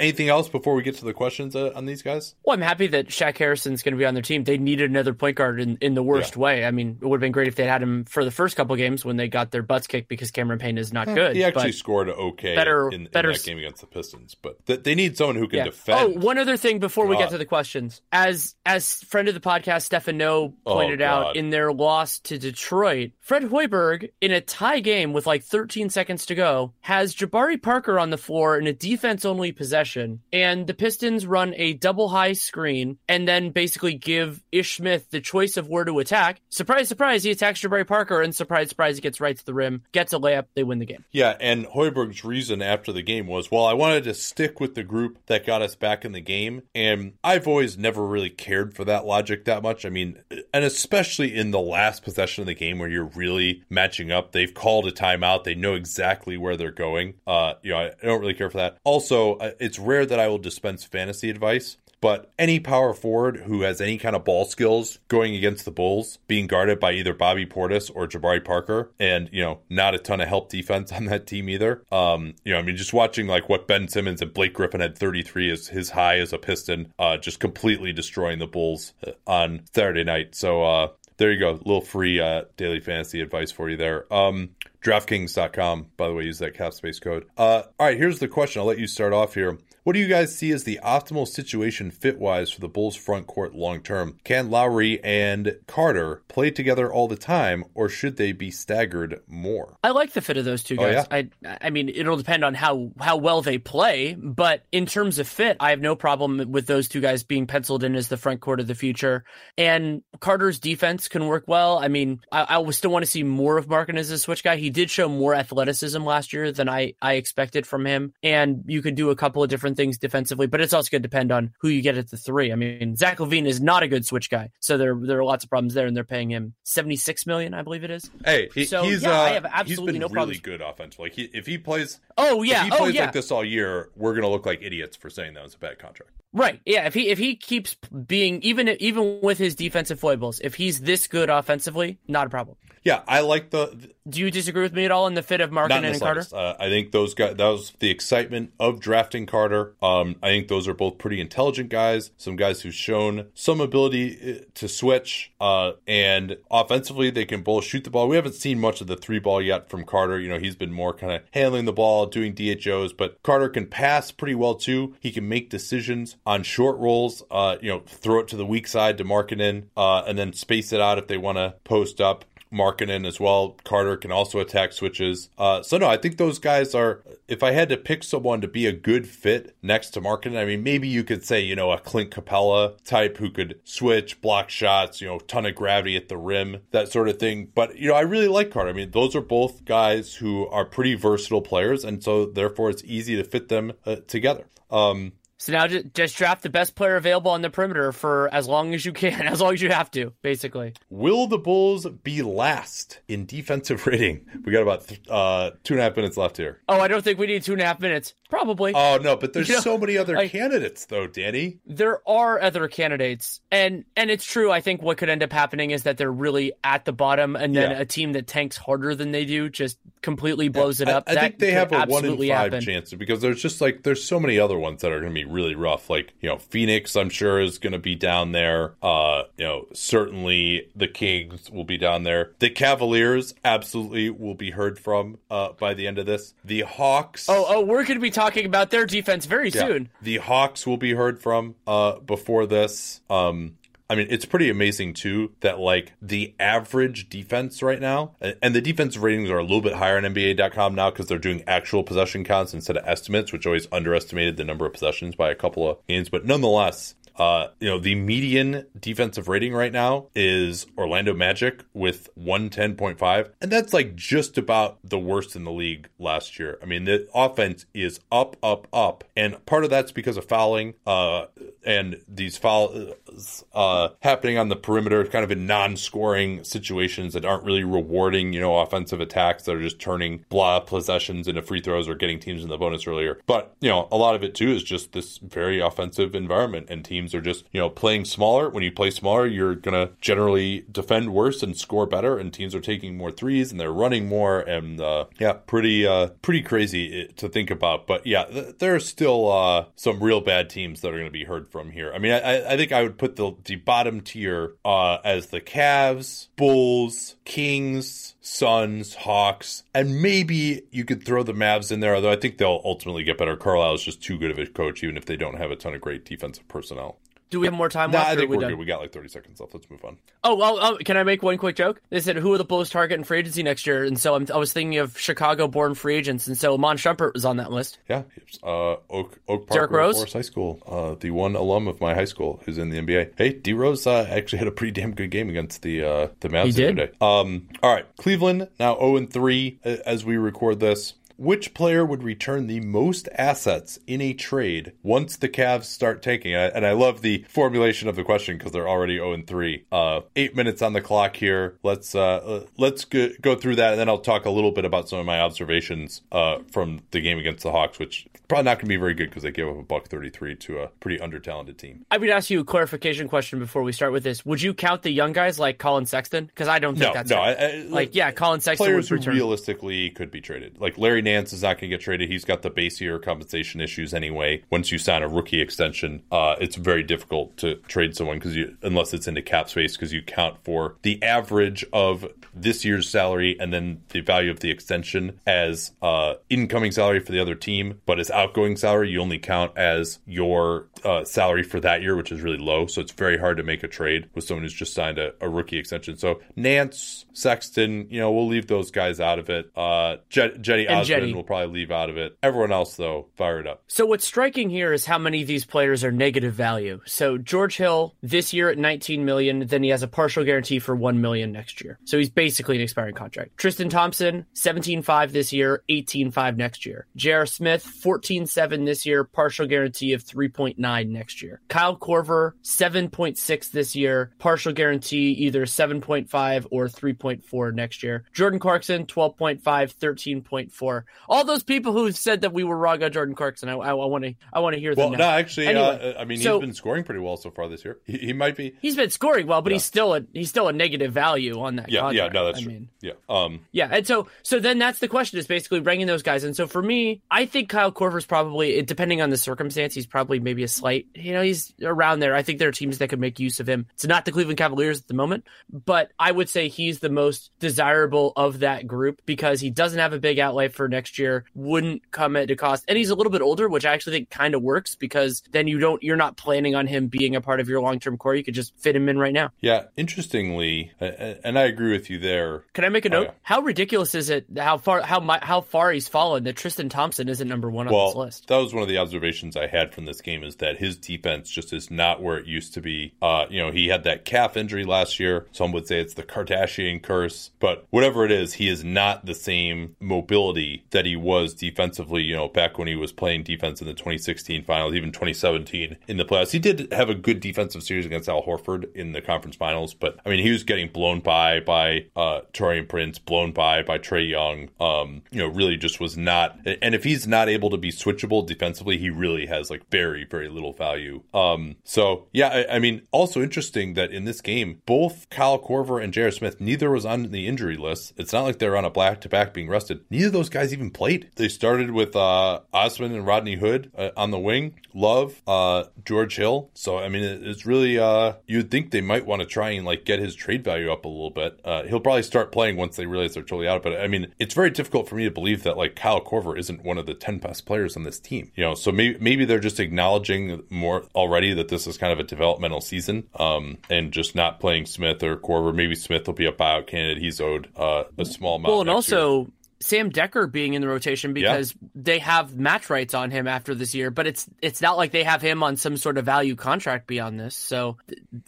Speaker 1: anything else before we get to the questions uh, on these guys?
Speaker 2: Well, I'm happy that Shaq Harrison's going to be on their team. They needed another point guard in, in the worst yeah. way. I mean, it would have been great if they had him for the first couple games when they got their butts kicked because Cameron Payne is not good.
Speaker 1: He actually scored okay better, in, better, in that game against the Pistons, but th- they need someone who can yeah. Oh, defend.
Speaker 2: Oh, one other thing before God. we get to the questions, as as friend of the podcast Stefan No oh, pointed oh, out in their loss to Detroit, Fred Hoiberg in a tie game with like 13 seconds to go has Jabari Parker on the floor in a defense only possession, and the Pistons run a double high screen and then basically give Ish Smith the choice of where to attack. Surprise, surprise, he attacks Jabari Parker, and surprise, surprise, he gets right to the rim, gets a layup, they win the game.
Speaker 1: Yeah, and Hoiberg's reason after the game was, well, I wanted to stick with the group that got us back in the game. And I've always never really cared for that logic that much. I mean, and especially in the last possession of the game where you're really matching up, they've called a timeout. They know exactly where they're going. Uh, you know, I don't really care for that. Also, uh, it's rare that I will dispense fantasy advice. But any power forward who has any kind of ball skills going against the Bulls, being guarded by either Bobby Portis or Jabari Parker, and you know, not a ton of help defense [LAUGHS] on that team either. Um, you know, I mean, just watching like what Ben Simmons and Blake Griffin had 33 as his high as a Piston, uh, just completely destroying the Bulls uh, on Saturday night. So uh, there you go, little free uh, daily fantasy advice for you there. Um, DraftKings.com, by the way, use that cap space code. Uh, all right, here's the question. I'll let you start off here. What do you guys see as the optimal situation fit wise for the Bulls front court long term? Can Lauri and Carter play together all the time, or should they be staggered more?
Speaker 2: I like the fit of those two oh, guys. Oh, yeah? I I mean, it'll depend on how how well they play, but in terms of fit, I have no problem with those two guys being penciled in as the front court of the future. And Carter's defense can work well. I mean, I, I still want to see more of Markkanen as a switch guy. He did show more athleticism last year than I I expected from him, and you could do a couple of different things defensively, but it's also going to depend on who you get at the three. I mean, Zach LaVine is not a good switch guy, so there there are lots of problems there, and they're paying him seventy six million, I believe it is.
Speaker 1: Hey, he,
Speaker 2: So,
Speaker 1: he's
Speaker 2: yeah,
Speaker 1: uh,
Speaker 2: I have absolutely
Speaker 1: he's been
Speaker 2: no
Speaker 1: really
Speaker 2: problems.
Speaker 1: good offensively. Like he, if he plays,
Speaker 2: Oh yeah,
Speaker 1: if he
Speaker 2: oh yeah,
Speaker 1: like this all year, we're gonna look like idiots for saying that was a bad contract.
Speaker 2: right. Yeah, if he if he keeps being even even with his defensive foibles, if he's this good offensively, not a problem.
Speaker 1: Yeah, I like the
Speaker 2: Do you disagree with me at all in the fit of
Speaker 1: not
Speaker 2: Markkanen
Speaker 1: in the
Speaker 2: and Carter?
Speaker 1: Uh, I think those guys. That was the excitement of drafting Carter. Um, I think those are both pretty intelligent guys. Some guys who've shown some ability uh, to switch. Uh, and offensively, they can both shoot the ball. We haven't seen much of the three ball yet from Carter. You know, he's been more kind of handling the ball, doing DHOs. But Carter can pass pretty well too. He can make decisions on short rolls. Uh, you know, throw it to the weak side to Markkanen, uh, and then space it out if they want to post up. Markkanen as well. Carter can also attack switches. Uh, so no, I think those guys are. If I had to pick someone to be a good fit next to Markkanen, I mean, maybe you could say you know a Clint Capela type who could switch, block shots, you know, ton of gravity at the rim, that sort of thing. But you know, I really like Carter. I mean, those are both guys who are pretty versatile players, and so therefore it's easy to fit them uh, together. Um,
Speaker 2: So now just, just draft the best player available on the perimeter for as long as you can, [LAUGHS] as long as you have to, basically.
Speaker 1: Will the Bulls be last in defensive [LAUGHS] rating? We got about th- uh, two and a half minutes left here.
Speaker 2: Oh, I don't think we need two and a half minutes. Probably.
Speaker 1: Oh no, but there's [LAUGHS]
Speaker 2: You know,
Speaker 1: so many other
Speaker 2: like-
Speaker 1: candidates though, Danny.
Speaker 2: there are other candidates, and and it's true. I think what could end up happening is that they're really at the bottom, and then
Speaker 1: Yeah.
Speaker 2: a team that tanks harder than they do just completely blows it up.
Speaker 1: I,
Speaker 2: that
Speaker 1: think they have a one in five
Speaker 2: happen.
Speaker 1: chance because there's just like there's so many other ones that are going to be really rough. Like you know, Phoenix, I'm sure is going to be down there. Uh, you know, certainly the Kings will be down there. The Cavaliers absolutely will be heard from uh, by the end of this. The Hawks.
Speaker 2: Oh, oh, we're going to be talking about their defense very
Speaker 1: Yeah.
Speaker 2: soon.
Speaker 1: The Hawks will be heard from uh, before this. Um, I mean, it's pretty amazing too that like the average defense right now, and the defensive ratings are a little bit higher on NBA.com now because they're doing actual possession counts instead of estimates, which always underestimated the number of possessions by a couple of games. But nonetheless, uh, you know, the median defensive rating right now is Orlando Magic with 110.5. And that's like just about the worst in the league last year. I mean, the offense is up, up, up. And part of that's because of fouling, uh, and these fouls, uh, happening on the perimeter, kind of in non scoring situations that aren't really rewarding, you know, offensive attacks that are just turning blah possessions into free throws or getting teams in the bonus earlier. But, you know, a lot of it too is just this very offensive environment and teams are just, you know, playing smaller. When you play smaller, you're going to generally defend worse and score better and teams are taking more threes and they're running more and uh yeah, pretty uh pretty crazy uh, to think about. But yeah, th- there are still uh some real bad teams that are going to be heard from here. I mean, I I think I would put the the bottom tier uh as the Cavs, Bulls, Kings, Suns, Hawks, and maybe you could throw the Mavs in there, although I think they'll ultimately get better. Carlisle is just too good of a coach, even if they don't have a ton of great defensive personnel.
Speaker 2: Do we have more time
Speaker 1: Nah? I think
Speaker 2: we
Speaker 1: we're
Speaker 2: done?
Speaker 1: good. We got like 30 seconds left. Let's move on.
Speaker 2: Oh, well, oh, can I make one quick joke? They said, who are the Bulls target in free agency next year? And so I'm, I was thinking of Chicago-born free agents, and so Mon Shumpert was on that list.
Speaker 1: Yeah, uh, Oak Oak Park Road
Speaker 2: Rose?
Speaker 1: Forest High School, uh, the one alum of my high school who's in the NBA. Hey, D Rose uh, actually had a pretty damn good game against the uh, the Mavs
Speaker 2: He
Speaker 1: the other day. Um, all right, Cleveland now zero and three as we record this. Which player would return the most assets in a trade once the Cavs start taking? And I, and I love the formulation of the question because they're already 0 and 3. Uh, eight minutes on the clock here. Let's uh, let's go, go through that, and then I'll talk a little bit about some of my observations uh, from the game against the Hawks, which probably not going to be very good because they gave up a buck 33 to a pretty under talented team.
Speaker 2: I would ask you a clarification question before we start with this. Would you count the young guys like Collin Sexton? Because I don't think
Speaker 1: No,
Speaker 2: that's
Speaker 1: no. I- I-
Speaker 2: like yeah, Collin Sexton
Speaker 1: players who
Speaker 2: return.
Speaker 1: realistically could be traded. Like Larry Nance is not going to get traded. He's got the base year compensation issues anyway. Once you sign a rookie extension, uh, it's very difficult to trade someone because you, unless it's into cap space, because you count for the average of this year's salary and then the value of the extension as uh, incoming salary for the other team, but as outgoing salary, you only count as your uh, salary for that year, which is really low. So it's very hard to make a trade with someone who's just signed a, a rookie extension. So Nance, Sexton, you know, we'll leave those guys out of it. Uh, Jet, Jetty
Speaker 2: And
Speaker 1: Osman Osman will probably leave out of it. Everyone else, though, fire it up.
Speaker 2: So what's striking here is how many of these players are negative value. So George Hill this year at 19 million, then he has a partial guarantee for 1 million next year. So he's basically an expiring contract. Tristan Thompson, 17.5 this year, 18.5 next year. J.R. Smith, 14.7 this year, partial guarantee of 3.9 next year. Kyle Korver, 7.6 this year, partial guarantee either 7.5 or 3.4 next year. Jordan Clarkson, 12.5, 13.4. All those people who said that we were wrong on Jordan Clarkson, I want to I want to hear them.
Speaker 1: Well, no, actually, anyway, uh, I mean, so, he's been scoring pretty well so far this year. He, he might be.
Speaker 2: He's been scoring well, but yeah. he's still a he's still a negative value on that.
Speaker 1: Yeah,
Speaker 2: contract.
Speaker 1: yeah, no, that's
Speaker 2: I
Speaker 1: true.
Speaker 2: Mean,
Speaker 1: yeah, um,
Speaker 2: yeah, and so so then that's the question is basically bringing those guys. And so for me, I think Kyle Korver's probably depending on the circumstance, he's probably maybe a slight. You know, he's around there. I think there are teams that could make use of him. It's not the Cleveland Cavaliers at the moment, but I would say he's the most desirable of that group because he doesn't have a big outlay for next year. Wouldn't come at a cost, and he's a little bit older, which I actually think kind of works because then you don't you're not planning on him being a part of your long term core. You could just fit him in right now.
Speaker 1: Yeah, interestingly, and I agree with you there.
Speaker 2: Can I make a note? Oh, yeah. How ridiculous is it? How far how my, how far he's fallen that Tristan Thompson isn't number one
Speaker 1: well,
Speaker 2: on this list?
Speaker 1: That was one of the observations I had from this game is that his defense just is not where it used to be. Uh, you know, he had that calf injury last year. Some would say it's the Kardashian curse, but whatever it is, he is not the same mobility that he was defensively. You know, back when he was playing defense in the 2016 finals, even 2017 in the playoffs. He did have a good defensive series against Al Horford in the conference finals, but I mean, he was getting blown by by uh, Taurean Prince, blown by by Trae Young. Um, you know, really just was not. And if he's not able to be switchable defensively, he really has like very very little value. Um, so yeah, I, I mean, also interesting that in this game, both Kyle Korver and J.R. Smith, neither was on the injury list. It's not like they're on a back to back being rested. Neither of those guys even played. They started with uh, Osman and Rodney Hood uh, on the wing. Love, uh, George Hill. So I mean, it's really uh, you'd think they might want to try and like get his trade value up a little bit. Uh, he'll probably start playing once they realize they're totally out. But I mean, it's very difficult for me to believe that like Kyle Korver isn't one of the ten best players on this team. You know, so maybe maybe they're just acknowledging more already that this is kind of a developmental season, um, and just not playing Smith or Korver. Maybe Smith will be a buyout candidate. He's owed uh, a small amount.
Speaker 2: Well, and also.
Speaker 1: Year.
Speaker 2: Sam Dekker being in the rotation because yeah. they have match rights on him after this year, but it's it's not like they have him on some sort of value contract beyond this. So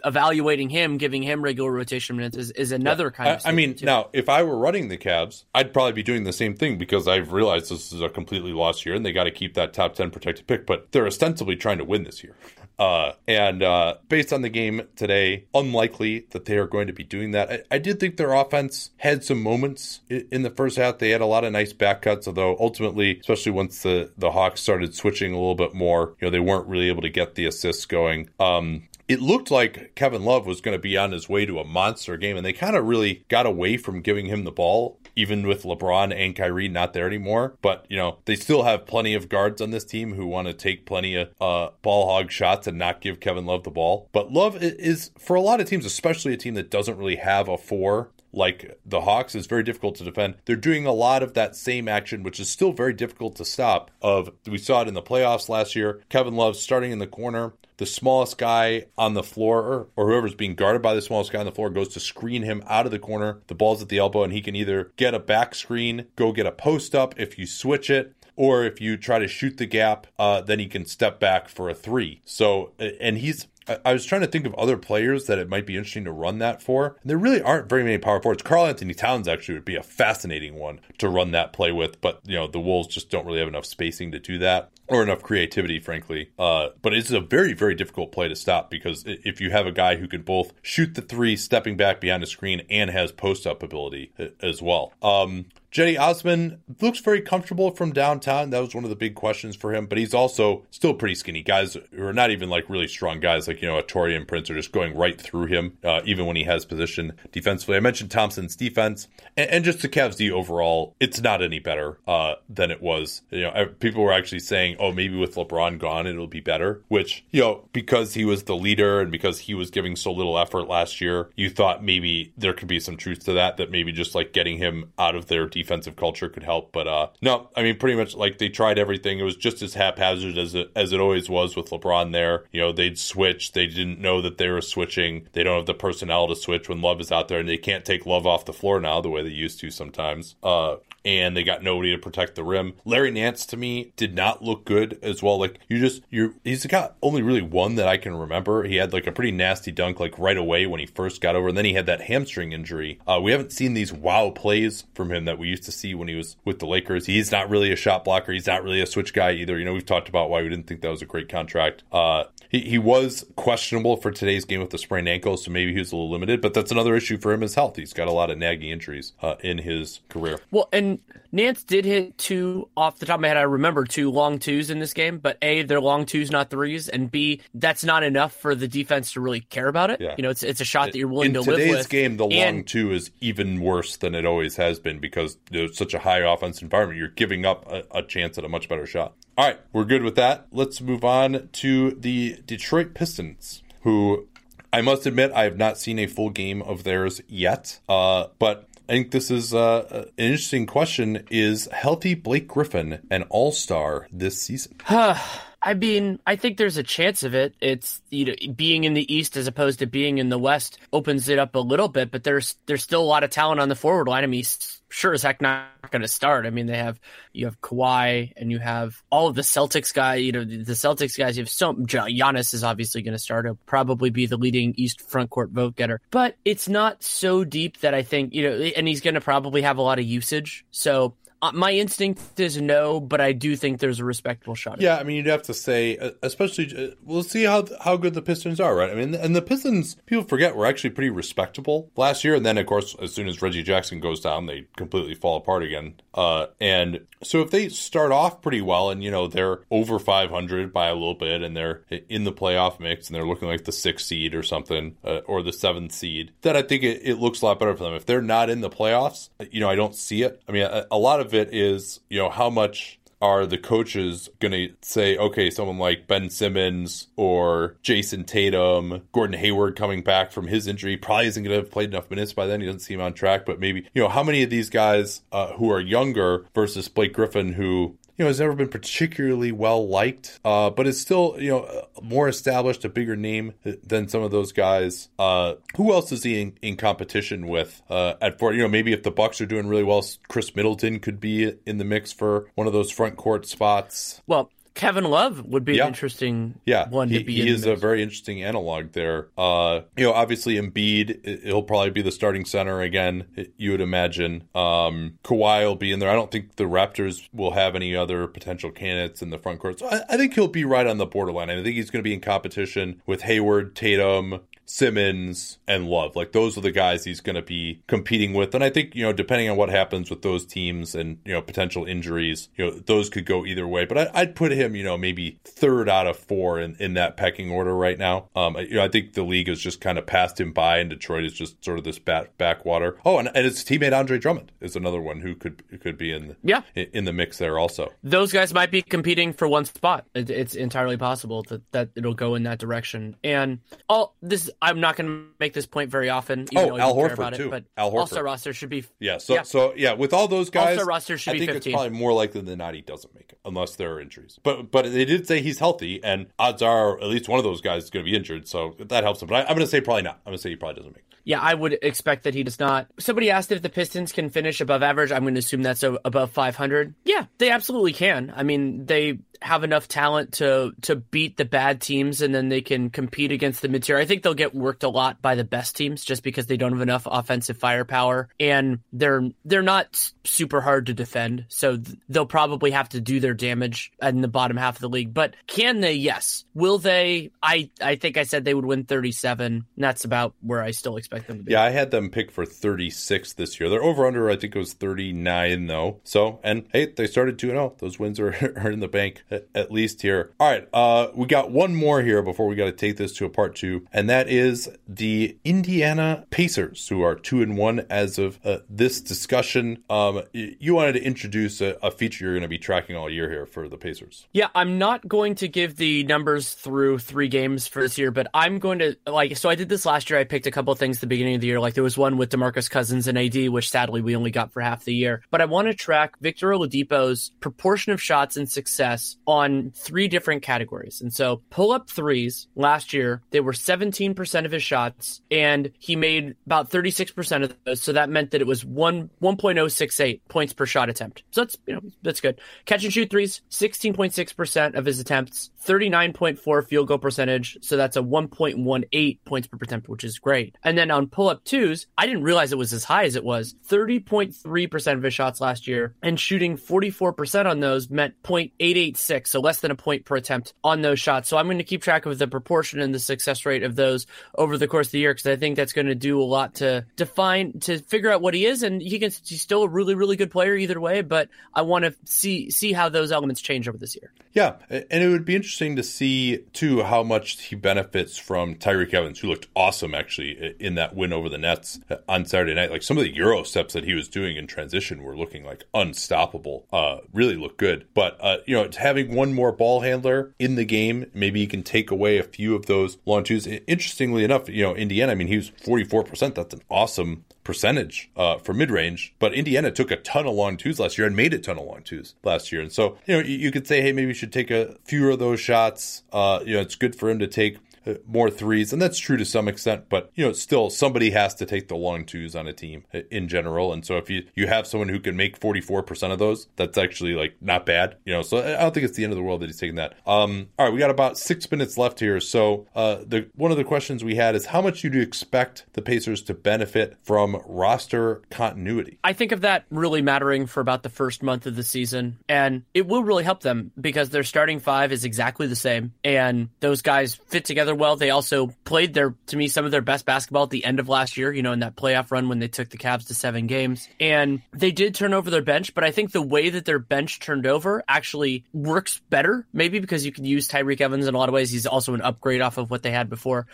Speaker 2: evaluating him, giving him regular rotation minutes is, is another yeah. kind of.
Speaker 1: I, I mean, too. now if I were running the Cavs, I'd probably be doing the same thing because I've realized this is a completely lost year and they got to keep that top ten protected pick, but they're ostensibly trying to win this year. Uh, and uh, based on the game today, unlikely that they are going to be doing that. I, I, did think their offense had some moments in the first half. They had a lot of nice back cuts, although ultimately, especially once the, the Hawks started switching a little bit more, you know, they weren't really able to get the assists going. Um, it looked like Kevin Love was going to be on his way to a monster game, and they kind of really got away from giving him the ball, even with LeBron and Kyrie not there anymore. But, you know, they still have plenty of guards on this team who want to take plenty of uh, ball hog shots and not give Kevin Love the ball. But Love is, for a lot of teams, especially a team that doesn't really have a four like the Hawks is very difficult to defend. They're doing a lot of that same action, which is still very difficult to stop. Of we saw it in the playoffs last year. Kevin Love starting in the corner, the smallest guy on the floor or, whoever's being guarded by the smallest guy on the floor goes to screen him out of the corner. The ball's at the elbow, and he can either get a back screen, go get a post up if you switch it, or if you try to shoot the gap, uh, then he can step back for a three. So, and he's I was trying to think of other players that it might be interesting to run that for. And there really aren't very many power forwards. Karl-Anthony Towns actually would be a fascinating one to run that play with, but you know the Wolves just don't really have enough spacing to do that or enough creativity, frankly. Uh, but it's a very, very difficult play to stop because if you have a guy who can both shoot the three, stepping back behind the screen, and has post up ability uh, as well. Um, Cedi Osman looks very comfortable from downtown. That was one of the big questions for him, but he's also still pretty skinny. Guys who are not even like really strong guys, like, you know, a Taurean Prince, are just going right through him, uh, even when he has position defensively. I mentioned Thompson's defense and, and just the Cavs D overall, it's not any better uh, than it was. You know, people were actually saying, oh, maybe with LeBron gone, it'll be better, which, you know, because he was the leader and because he was giving so little effort last year, you thought maybe there could be some truth to that, that maybe just like getting him out of their defense defensive culture could help. But uh, no, I mean, pretty much like they tried everything. It was just as haphazard as it as it always was with LeBron. There, you know, they'd switch. They didn't know that they were switching. They don't have the personnel to switch when Love is out there, and they can't take Love off the floor now the way they used to sometimes. Uh, and they got nobody to protect the rim. Larry Nance to me did not look good as well. Like you just you he's got only really one that I can remember. He had like a pretty nasty dunk like right away when he first got over, and then he had that hamstring injury. Uh, we haven't seen these wow plays from him that we used to see when he was with the Lakers. He's not really a shot blocker. He's not really a switch guy either. You know, we've talked about why we didn't think that was a great contract. Uh, he, he was questionable for today's game with the sprained ankle, so maybe he was a little limited. But that's another issue for him is health. He's got a lot of nagging injuries uh, in his career.
Speaker 2: Well, and Nance did hit two off the top of my head. I remember two long twos in this game, but A, they're long twos, not threes, and B, that's not enough for the defense to really care about it. Yeah. You know, it's it's a shot that you're willing
Speaker 1: in
Speaker 2: to live with.
Speaker 1: In today's game, the and, long two is even worse than it always has been because there's such a high offense environment. You're giving up a, a chance at a much better shot. All right, we're good with that. Let's move on to the Detroit Pistons, who I must admit, I have not seen a full game of theirs yet. Uh, but I think this is uh, an interesting question. Is healthy Blake Griffin an all star this season? [SIGHS] [SIGHS]
Speaker 2: I mean, I think there's a chance of it. It's you know being in the East as opposed to being in the West opens it up a little bit, but there's there's still a lot of talent on the forward line. I mean, sure as heck not going to start. I mean, they have you have Kawhi and you have all of the Celtics guy. You know, the Celtics guys. You have so Giannis is obviously going to start. He'll probably be the leading East front court vote getter, but it's not so deep that I think you know, and he's going to probably have a lot of usage. So my instinct is no, but I do think there's a respectable shot.
Speaker 1: Yeah, I mean, you'd have to say, uh, especially, uh, we'll see how how good the Pistons are, right? I mean, and the Pistons, people forget, were actually pretty respectable last year, and then of course, as soon as Reggie Jackson goes down, they completely fall apart again. Uh, and so if they start off pretty well, and you know they're over 500 by a little bit, and they're in the playoff mix, and they're looking like the sixth seed or something, uh, or the seventh seed, then I think it, it looks a lot better for them. If they're not in the playoffs, you know, I don't see it. I mean, a, a lot of of it is, you know, how much are the coaches going to say, okay, someone like Ben Simmons or Jayson Tatum, Gordon Hayward coming back from his injury probably isn't going to have played enough minutes by then. He doesn't seem on track, but maybe, you know, how many of these guys uh, who are younger versus Blake Griffin, who you know, has never been particularly well liked, uh, but it's still, you know, more established, a bigger name than some of those guys. Uh, who else is he in, in competition with uh, at four? You know, maybe if the Bucks are doing really well, Khris Middleton could be in the mix for one of those front court spots.
Speaker 2: Well, Kevin Love would be yeah. an interesting
Speaker 1: yeah.
Speaker 2: one
Speaker 1: he,
Speaker 2: to be.
Speaker 1: He is a very interesting analog there. Uh, you know, obviously Embiid, he'll probably be the starting center again. You would imagine. Um, Kawhi will be in there. I don't think the Raptors will have any other potential candidates in the front court. So I, I think he'll be right on the borderline. I think he's going to be in competition with Hayward, Tatum, Simmons, and Love. Like those are the guys he's going to be competing with. And I think, you know, depending on what happens with those teams and, you know, potential injuries, you know, those could go either way. But I, would put him, you know, maybe third out of four in, in that pecking order right now. Um, you know, I think the league has just kind of passed him by and Detroit is just sort of this back, backwater. Oh, and, and his teammate Andre Drummond is another one who could could be in the,
Speaker 2: yeah.
Speaker 1: in, the mix there also.
Speaker 2: Those guys might be competing for one spot. It, it's entirely possible that, that it'll go in that direction. And all this I'm not going to make this point very often.
Speaker 1: oh, Al Horford too.
Speaker 2: It, but
Speaker 1: Al Horford.
Speaker 2: Also, roster should be.
Speaker 1: Yeah. So yeah. so yeah, with all those guys,
Speaker 2: also roster should
Speaker 1: I
Speaker 2: be
Speaker 1: think
Speaker 2: 15.
Speaker 1: it's probably more likely than not he doesn't make it unless there are injuries. But but they did say he's healthy, and odds are at least one of those guys is going to be injured, so that helps him. But I, am going to say probably not. I'm going to say he probably doesn't make it.
Speaker 2: Yeah, I would expect that he does not. Somebody asked if the Pistons can finish above average. I'm going to assume that's above 500. Yeah, they absolutely can. I mean, they have enough talent to to beat the bad teams, and then they can compete against the mid tier. I think they'll get worked a lot by the best teams just because they don't have enough offensive firepower, and they're they're not super hard to defend. So th- they'll probably have to do their damage in the bottom half of the league. But can they? Yes. Will they? I I think I said they would win 37. that's about where I still expect them to be.
Speaker 1: Yeah, I had them pick for 36 this year. They're over under. I think it was 39 though. So and hey, they started 2 0. Those wins are, [LAUGHS] are in the bank at least here. All right, uh, we got one more here before we got to take this to a part two, and that is the Indiana Pacers, who are two and one as of uh, this discussion. Um, you wanted to introduce a, a feature you're going to be tracking all year here for the Pacers.
Speaker 2: Yeah, I'm not going to give the numbers through three games for this year, but I'm going to like. So I did this last year. I picked a couple things at the beginning of the year. Like there was one with Demarcus Cousins and AD, which sadly we only got for half the year. But I want to track Victor Oladipo's proportion of shots and success on three different categories. And so pull up threes last year, they were 17% of his shots, and he made about 36% of those. So that meant that it was one 1.068 points per shot attempt. So that's you know that's good. Catch and shoot threes, 16.6% of his attempts, 39.4 field goal percentage. So that's a 1.18 points per attempt, which is great. And then on pull up twos, I didn't realize it was as high as it was. 30.3% of his shots last year, and shooting 44% on those meant 0.886, so less than a point per attempt on those shots. So I'm going to keep track of the proportion and the success rate of those over the course of the year because I think that's going to do a lot to define to figure out what he is. And he can he's still a really really good player either way. But I want to see see how those elements change over this year.
Speaker 1: Yeah, and it would be interesting to see too how much he benefits from Tyreke Evans, who looked awesome actually in that win over the Nets on Saturday night. Like some of the Euro steps that he was doing in transition were looking like unstoppable. Uh, really looked good. But uh, you know, having one more ball handler in the game, maybe he can take away a few of those long twos. Interestingly enough, you know, Indiana. I mean, he was forty four percent. That's an awesome percentage uh, for mid range. But Indiana took a ton of long twos last year and made a ton of long twos last year. And so, you know, you, you could say, hey, maybe you should take a fewer of those shots. Uh, you know, it's good for him to take more threes, and that's true to some extent. But you know, still somebody has to take the long twos on a team uh, in general. And so if you you have someone who can make forty four percent of those, that's actually like not bad. You know, so I don't think it's the end of the world that he's taking that. Um, all right, we got about six minutes left here. So uh, the one of the questions we had is how much do you expect the Pacers to benefit from roster continuity?
Speaker 2: I think of that really mattering for about the first month of the season, and it will really help them because their starting five is exactly the same, and those guys fit together well. They also played their, to me, some of their best basketball at the end of last year, you know, in that playoff run when they took the Cavs to seven games. And they did turn over their bench, but I think the way that their bench turned over actually works better, maybe because you can use Tyreke Evans in a lot of ways. He's also an upgrade off of what they had before.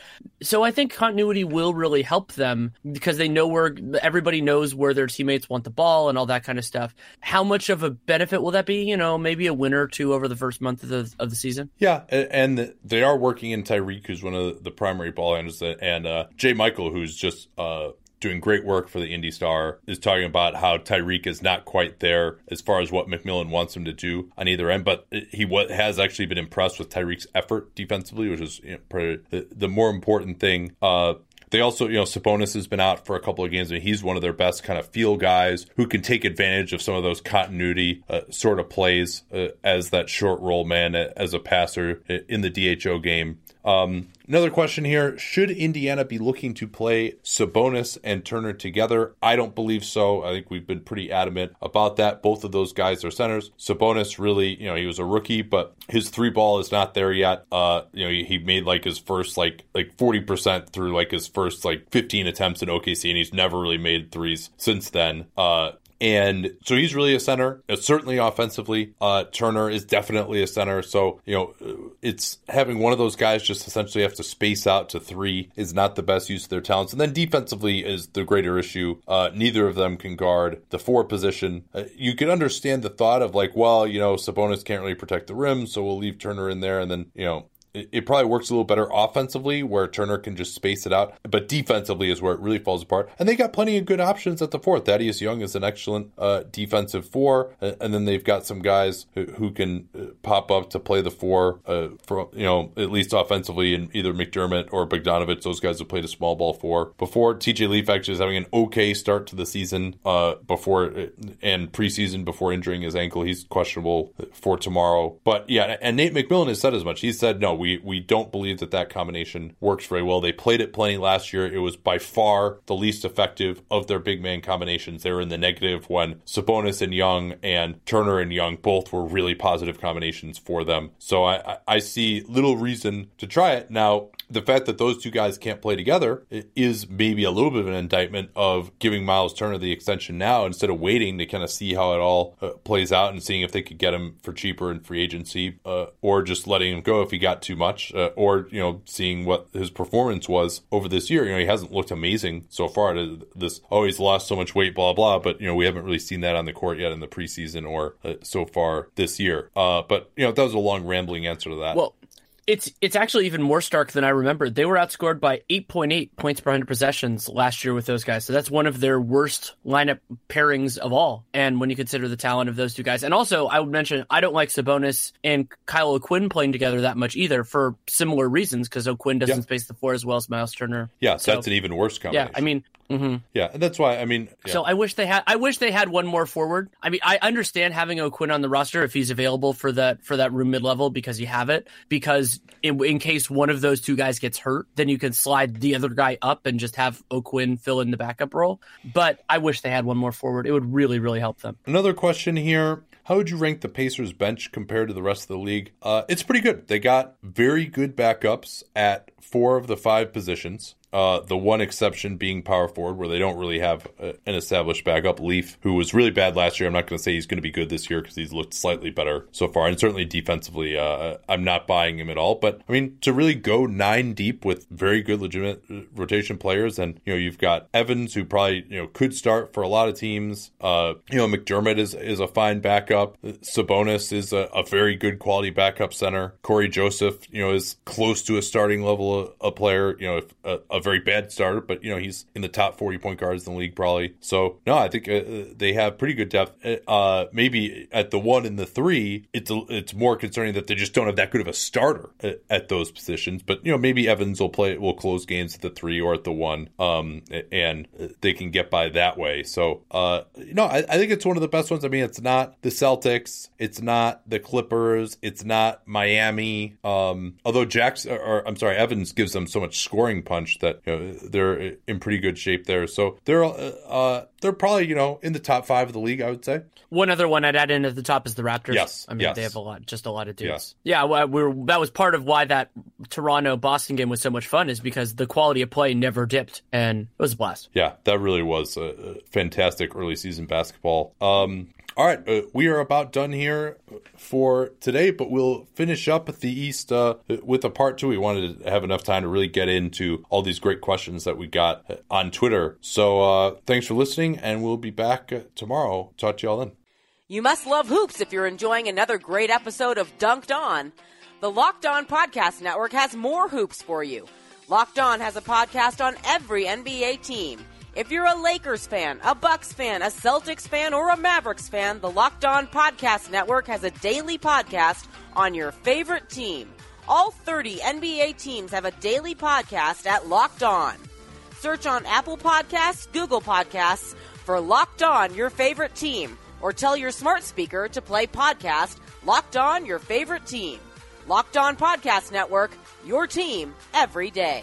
Speaker 2: So I think continuity will really help them because they know where everybody knows where their teammates want the ball and all that kind of stuff. How much of a benefit will that be? You know, maybe a win or two over the first month of the, of the season?
Speaker 1: Yeah. And they are working in Who's one of the primary ball handlers, and uh, J. Michael, who's just uh, doing great work for the Indy Star, is talking about how Tyreke is not quite there as far as what McMillan wants him to do on either end, but he has actually been impressed with Tyreke's effort defensively, which is you know, the, the, more important thing. Uh, they also, you know, Sabonis has been out for a couple of games, and he's one of their best kind of feel guys who can take advantage of some of those continuity uh, sort of plays uh, as that short roll man, as a passer in the DHO game. Um, another question here Should Indiana be looking to play Sabonis and Turner together? I don't believe so. I think we've been pretty adamant about that. Both of those guys are centers. Sabonis really, you know, he was a rookie, but his three ball is not there yet. Uh, you know, he, he made like his first like like 40% through like his first like 15 attempts in OKC, and he's never really made threes since then. Uh, and so he's really a center. Uh, certainly offensively, uh, Turner is definitely a center. So, you know, uh, it's having one of those guys just essentially have to space out to three is not the best use of their talents. And then defensively is the greater issue. Uh, neither of them can guard the four position. Uh, you can understand the thought of like, well, you know, Sabonis can't really protect the rim, so we'll leave Turner in there. And then, you know, it probably works a little better offensively where Turner can just space it out, but defensively is where it really falls apart. And they got plenty of good options at the fourth. Thaddeus Young is an excellent uh, defensive four, and then they've got some guys who, who can uh, pop up to play the four uh, for you know at least offensively, in either McDermott or Bogdanovic. Those guys have played a small ball four before. TJ Leaf actually is having an okay start to the season uh, before uh, and preseason before injuring his ankle. He's questionable for tomorrow, but yeah, and Nate McMillan has said as much. He said no. We we we don't believe that that combination works very well. They played it plenty last year. It was by far the least effective of their big man combinations. They were in the negative when Sabonis and Young and Turner and Young both were really positive combinations for them. So I, I see little reason to try it. Now, the fact that those two guys can't play together is maybe a little bit of an indictment of giving Miles Turner the extension now instead of waiting to kind of see how it all uh, plays out and seeing if they could get him for cheaper in free agency uh, or just letting him go if he got too much uh, or you know seeing what his performance was over this year. You know he hasn't looked amazing so far this oh he's lost so much weight blah blah but you know we haven't really seen that on the court yet in the preseason or uh, so far this year. Uh, but you know that was a long rambling answer to that.
Speaker 2: Well it's it's actually even more stark than I remembered. They were outscored by 8.8 points per 100 possessions last year with those guys. So that's one of their worst lineup pairings of all. And when you consider the talent of those two guys. And also, I would mention I don't like Sabonis and Kyle O'Quinn playing together that much either for similar reasons because O'Quinn doesn't yeah. space the floor as well as Miles Turner.
Speaker 1: Yeah, so, so that's an even worse combination.
Speaker 2: Yeah, I mean, Mm-hmm.
Speaker 1: Yeah, and that's why I mean.
Speaker 2: Yeah. So I wish they had. I wish they had one more forward. I mean, I understand having O'Quinn on the roster if he's available for that for that room mid level because you have it. Because in, in, case one of those two guys gets hurt, then you can slide the other guy up and just have O'Quinn fill in the backup role. But I wish they had one more forward. It would really, really help them.
Speaker 1: Another question here: How would you rank the Pacers bench compared to the rest of the league? Uh, it's pretty good. They got very good backups at four of the five positions. Uh, the one exception being power forward, where they don't really have a, an established backup. Leaf, who was really bad last year, I'm not going to say he's going to be good this year because he's looked slightly better so far, and certainly defensively, uh, I'm not buying him at all. But I mean, to really go nine deep with very good legitimate uh, rotation players, and you know, you've got Evans, who probably you know could start for a lot of teams. Uh, you know, McDermott is is a fine backup. Sabonis is a, a very good quality backup center. Cory Joseph, you know, is close to a starting level of, a player. You know, a, a very bad starter, but you know he's in the top 40 point guards in the league probably. So no, I think uh, they have pretty good depth. Uh, maybe at the one and the three, it's it's more concerning that they just don't have that good of a starter at, at, those positions. But you know maybe Evans will play will close games at the three or at the one, um, and they can get by that way. So uh, no, I, I think it's one of the best ones. I mean, it's not the Celtics, it's not the Clippers, it's not Miami. Um, although Jackson, or I'm sorry, Evans gives them so much scoring punch that you know, they're in pretty good shape there. So they're uh, they're probably you know in the top five of the league, I would say.
Speaker 2: One other one I'd add in at the top is the Raptors.
Speaker 1: Yes,
Speaker 2: I mean
Speaker 1: yes.
Speaker 2: they have a lot, just a lot of dudes. Yeah, yeah we are that was part of why that Toronto Boston game was so much fun is because the quality of play never dipped and it was a blast.
Speaker 1: Yeah, that really was a fantastic early season basketball. Um, all right, uh, we are about done here for today, but we'll finish up at the East uh, with a part two. We wanted to have enough time to really get into all these great questions that we got on Twitter. So uh, thanks for listening, and we'll be back tomorrow. Talk to y'all then.
Speaker 3: You must love hoops if you're enjoying another great episode of Dunked On. The Locked On Podcast Network has more hoops for you. Locked On has a podcast on every NBA team if you're a Lakers fan, a Bucks fan, a Celtics fan, or a Mavericks fan, the Locked On Podcast Network has a daily podcast on your favorite team. All 30 NBA teams have a daily podcast at Locked On. Search on Apple Podcasts, Google Podcasts for Locked On, your favorite team, or tell your smart speaker to play podcast Locked On, your favorite team. Locked On Podcast Network, your team every day.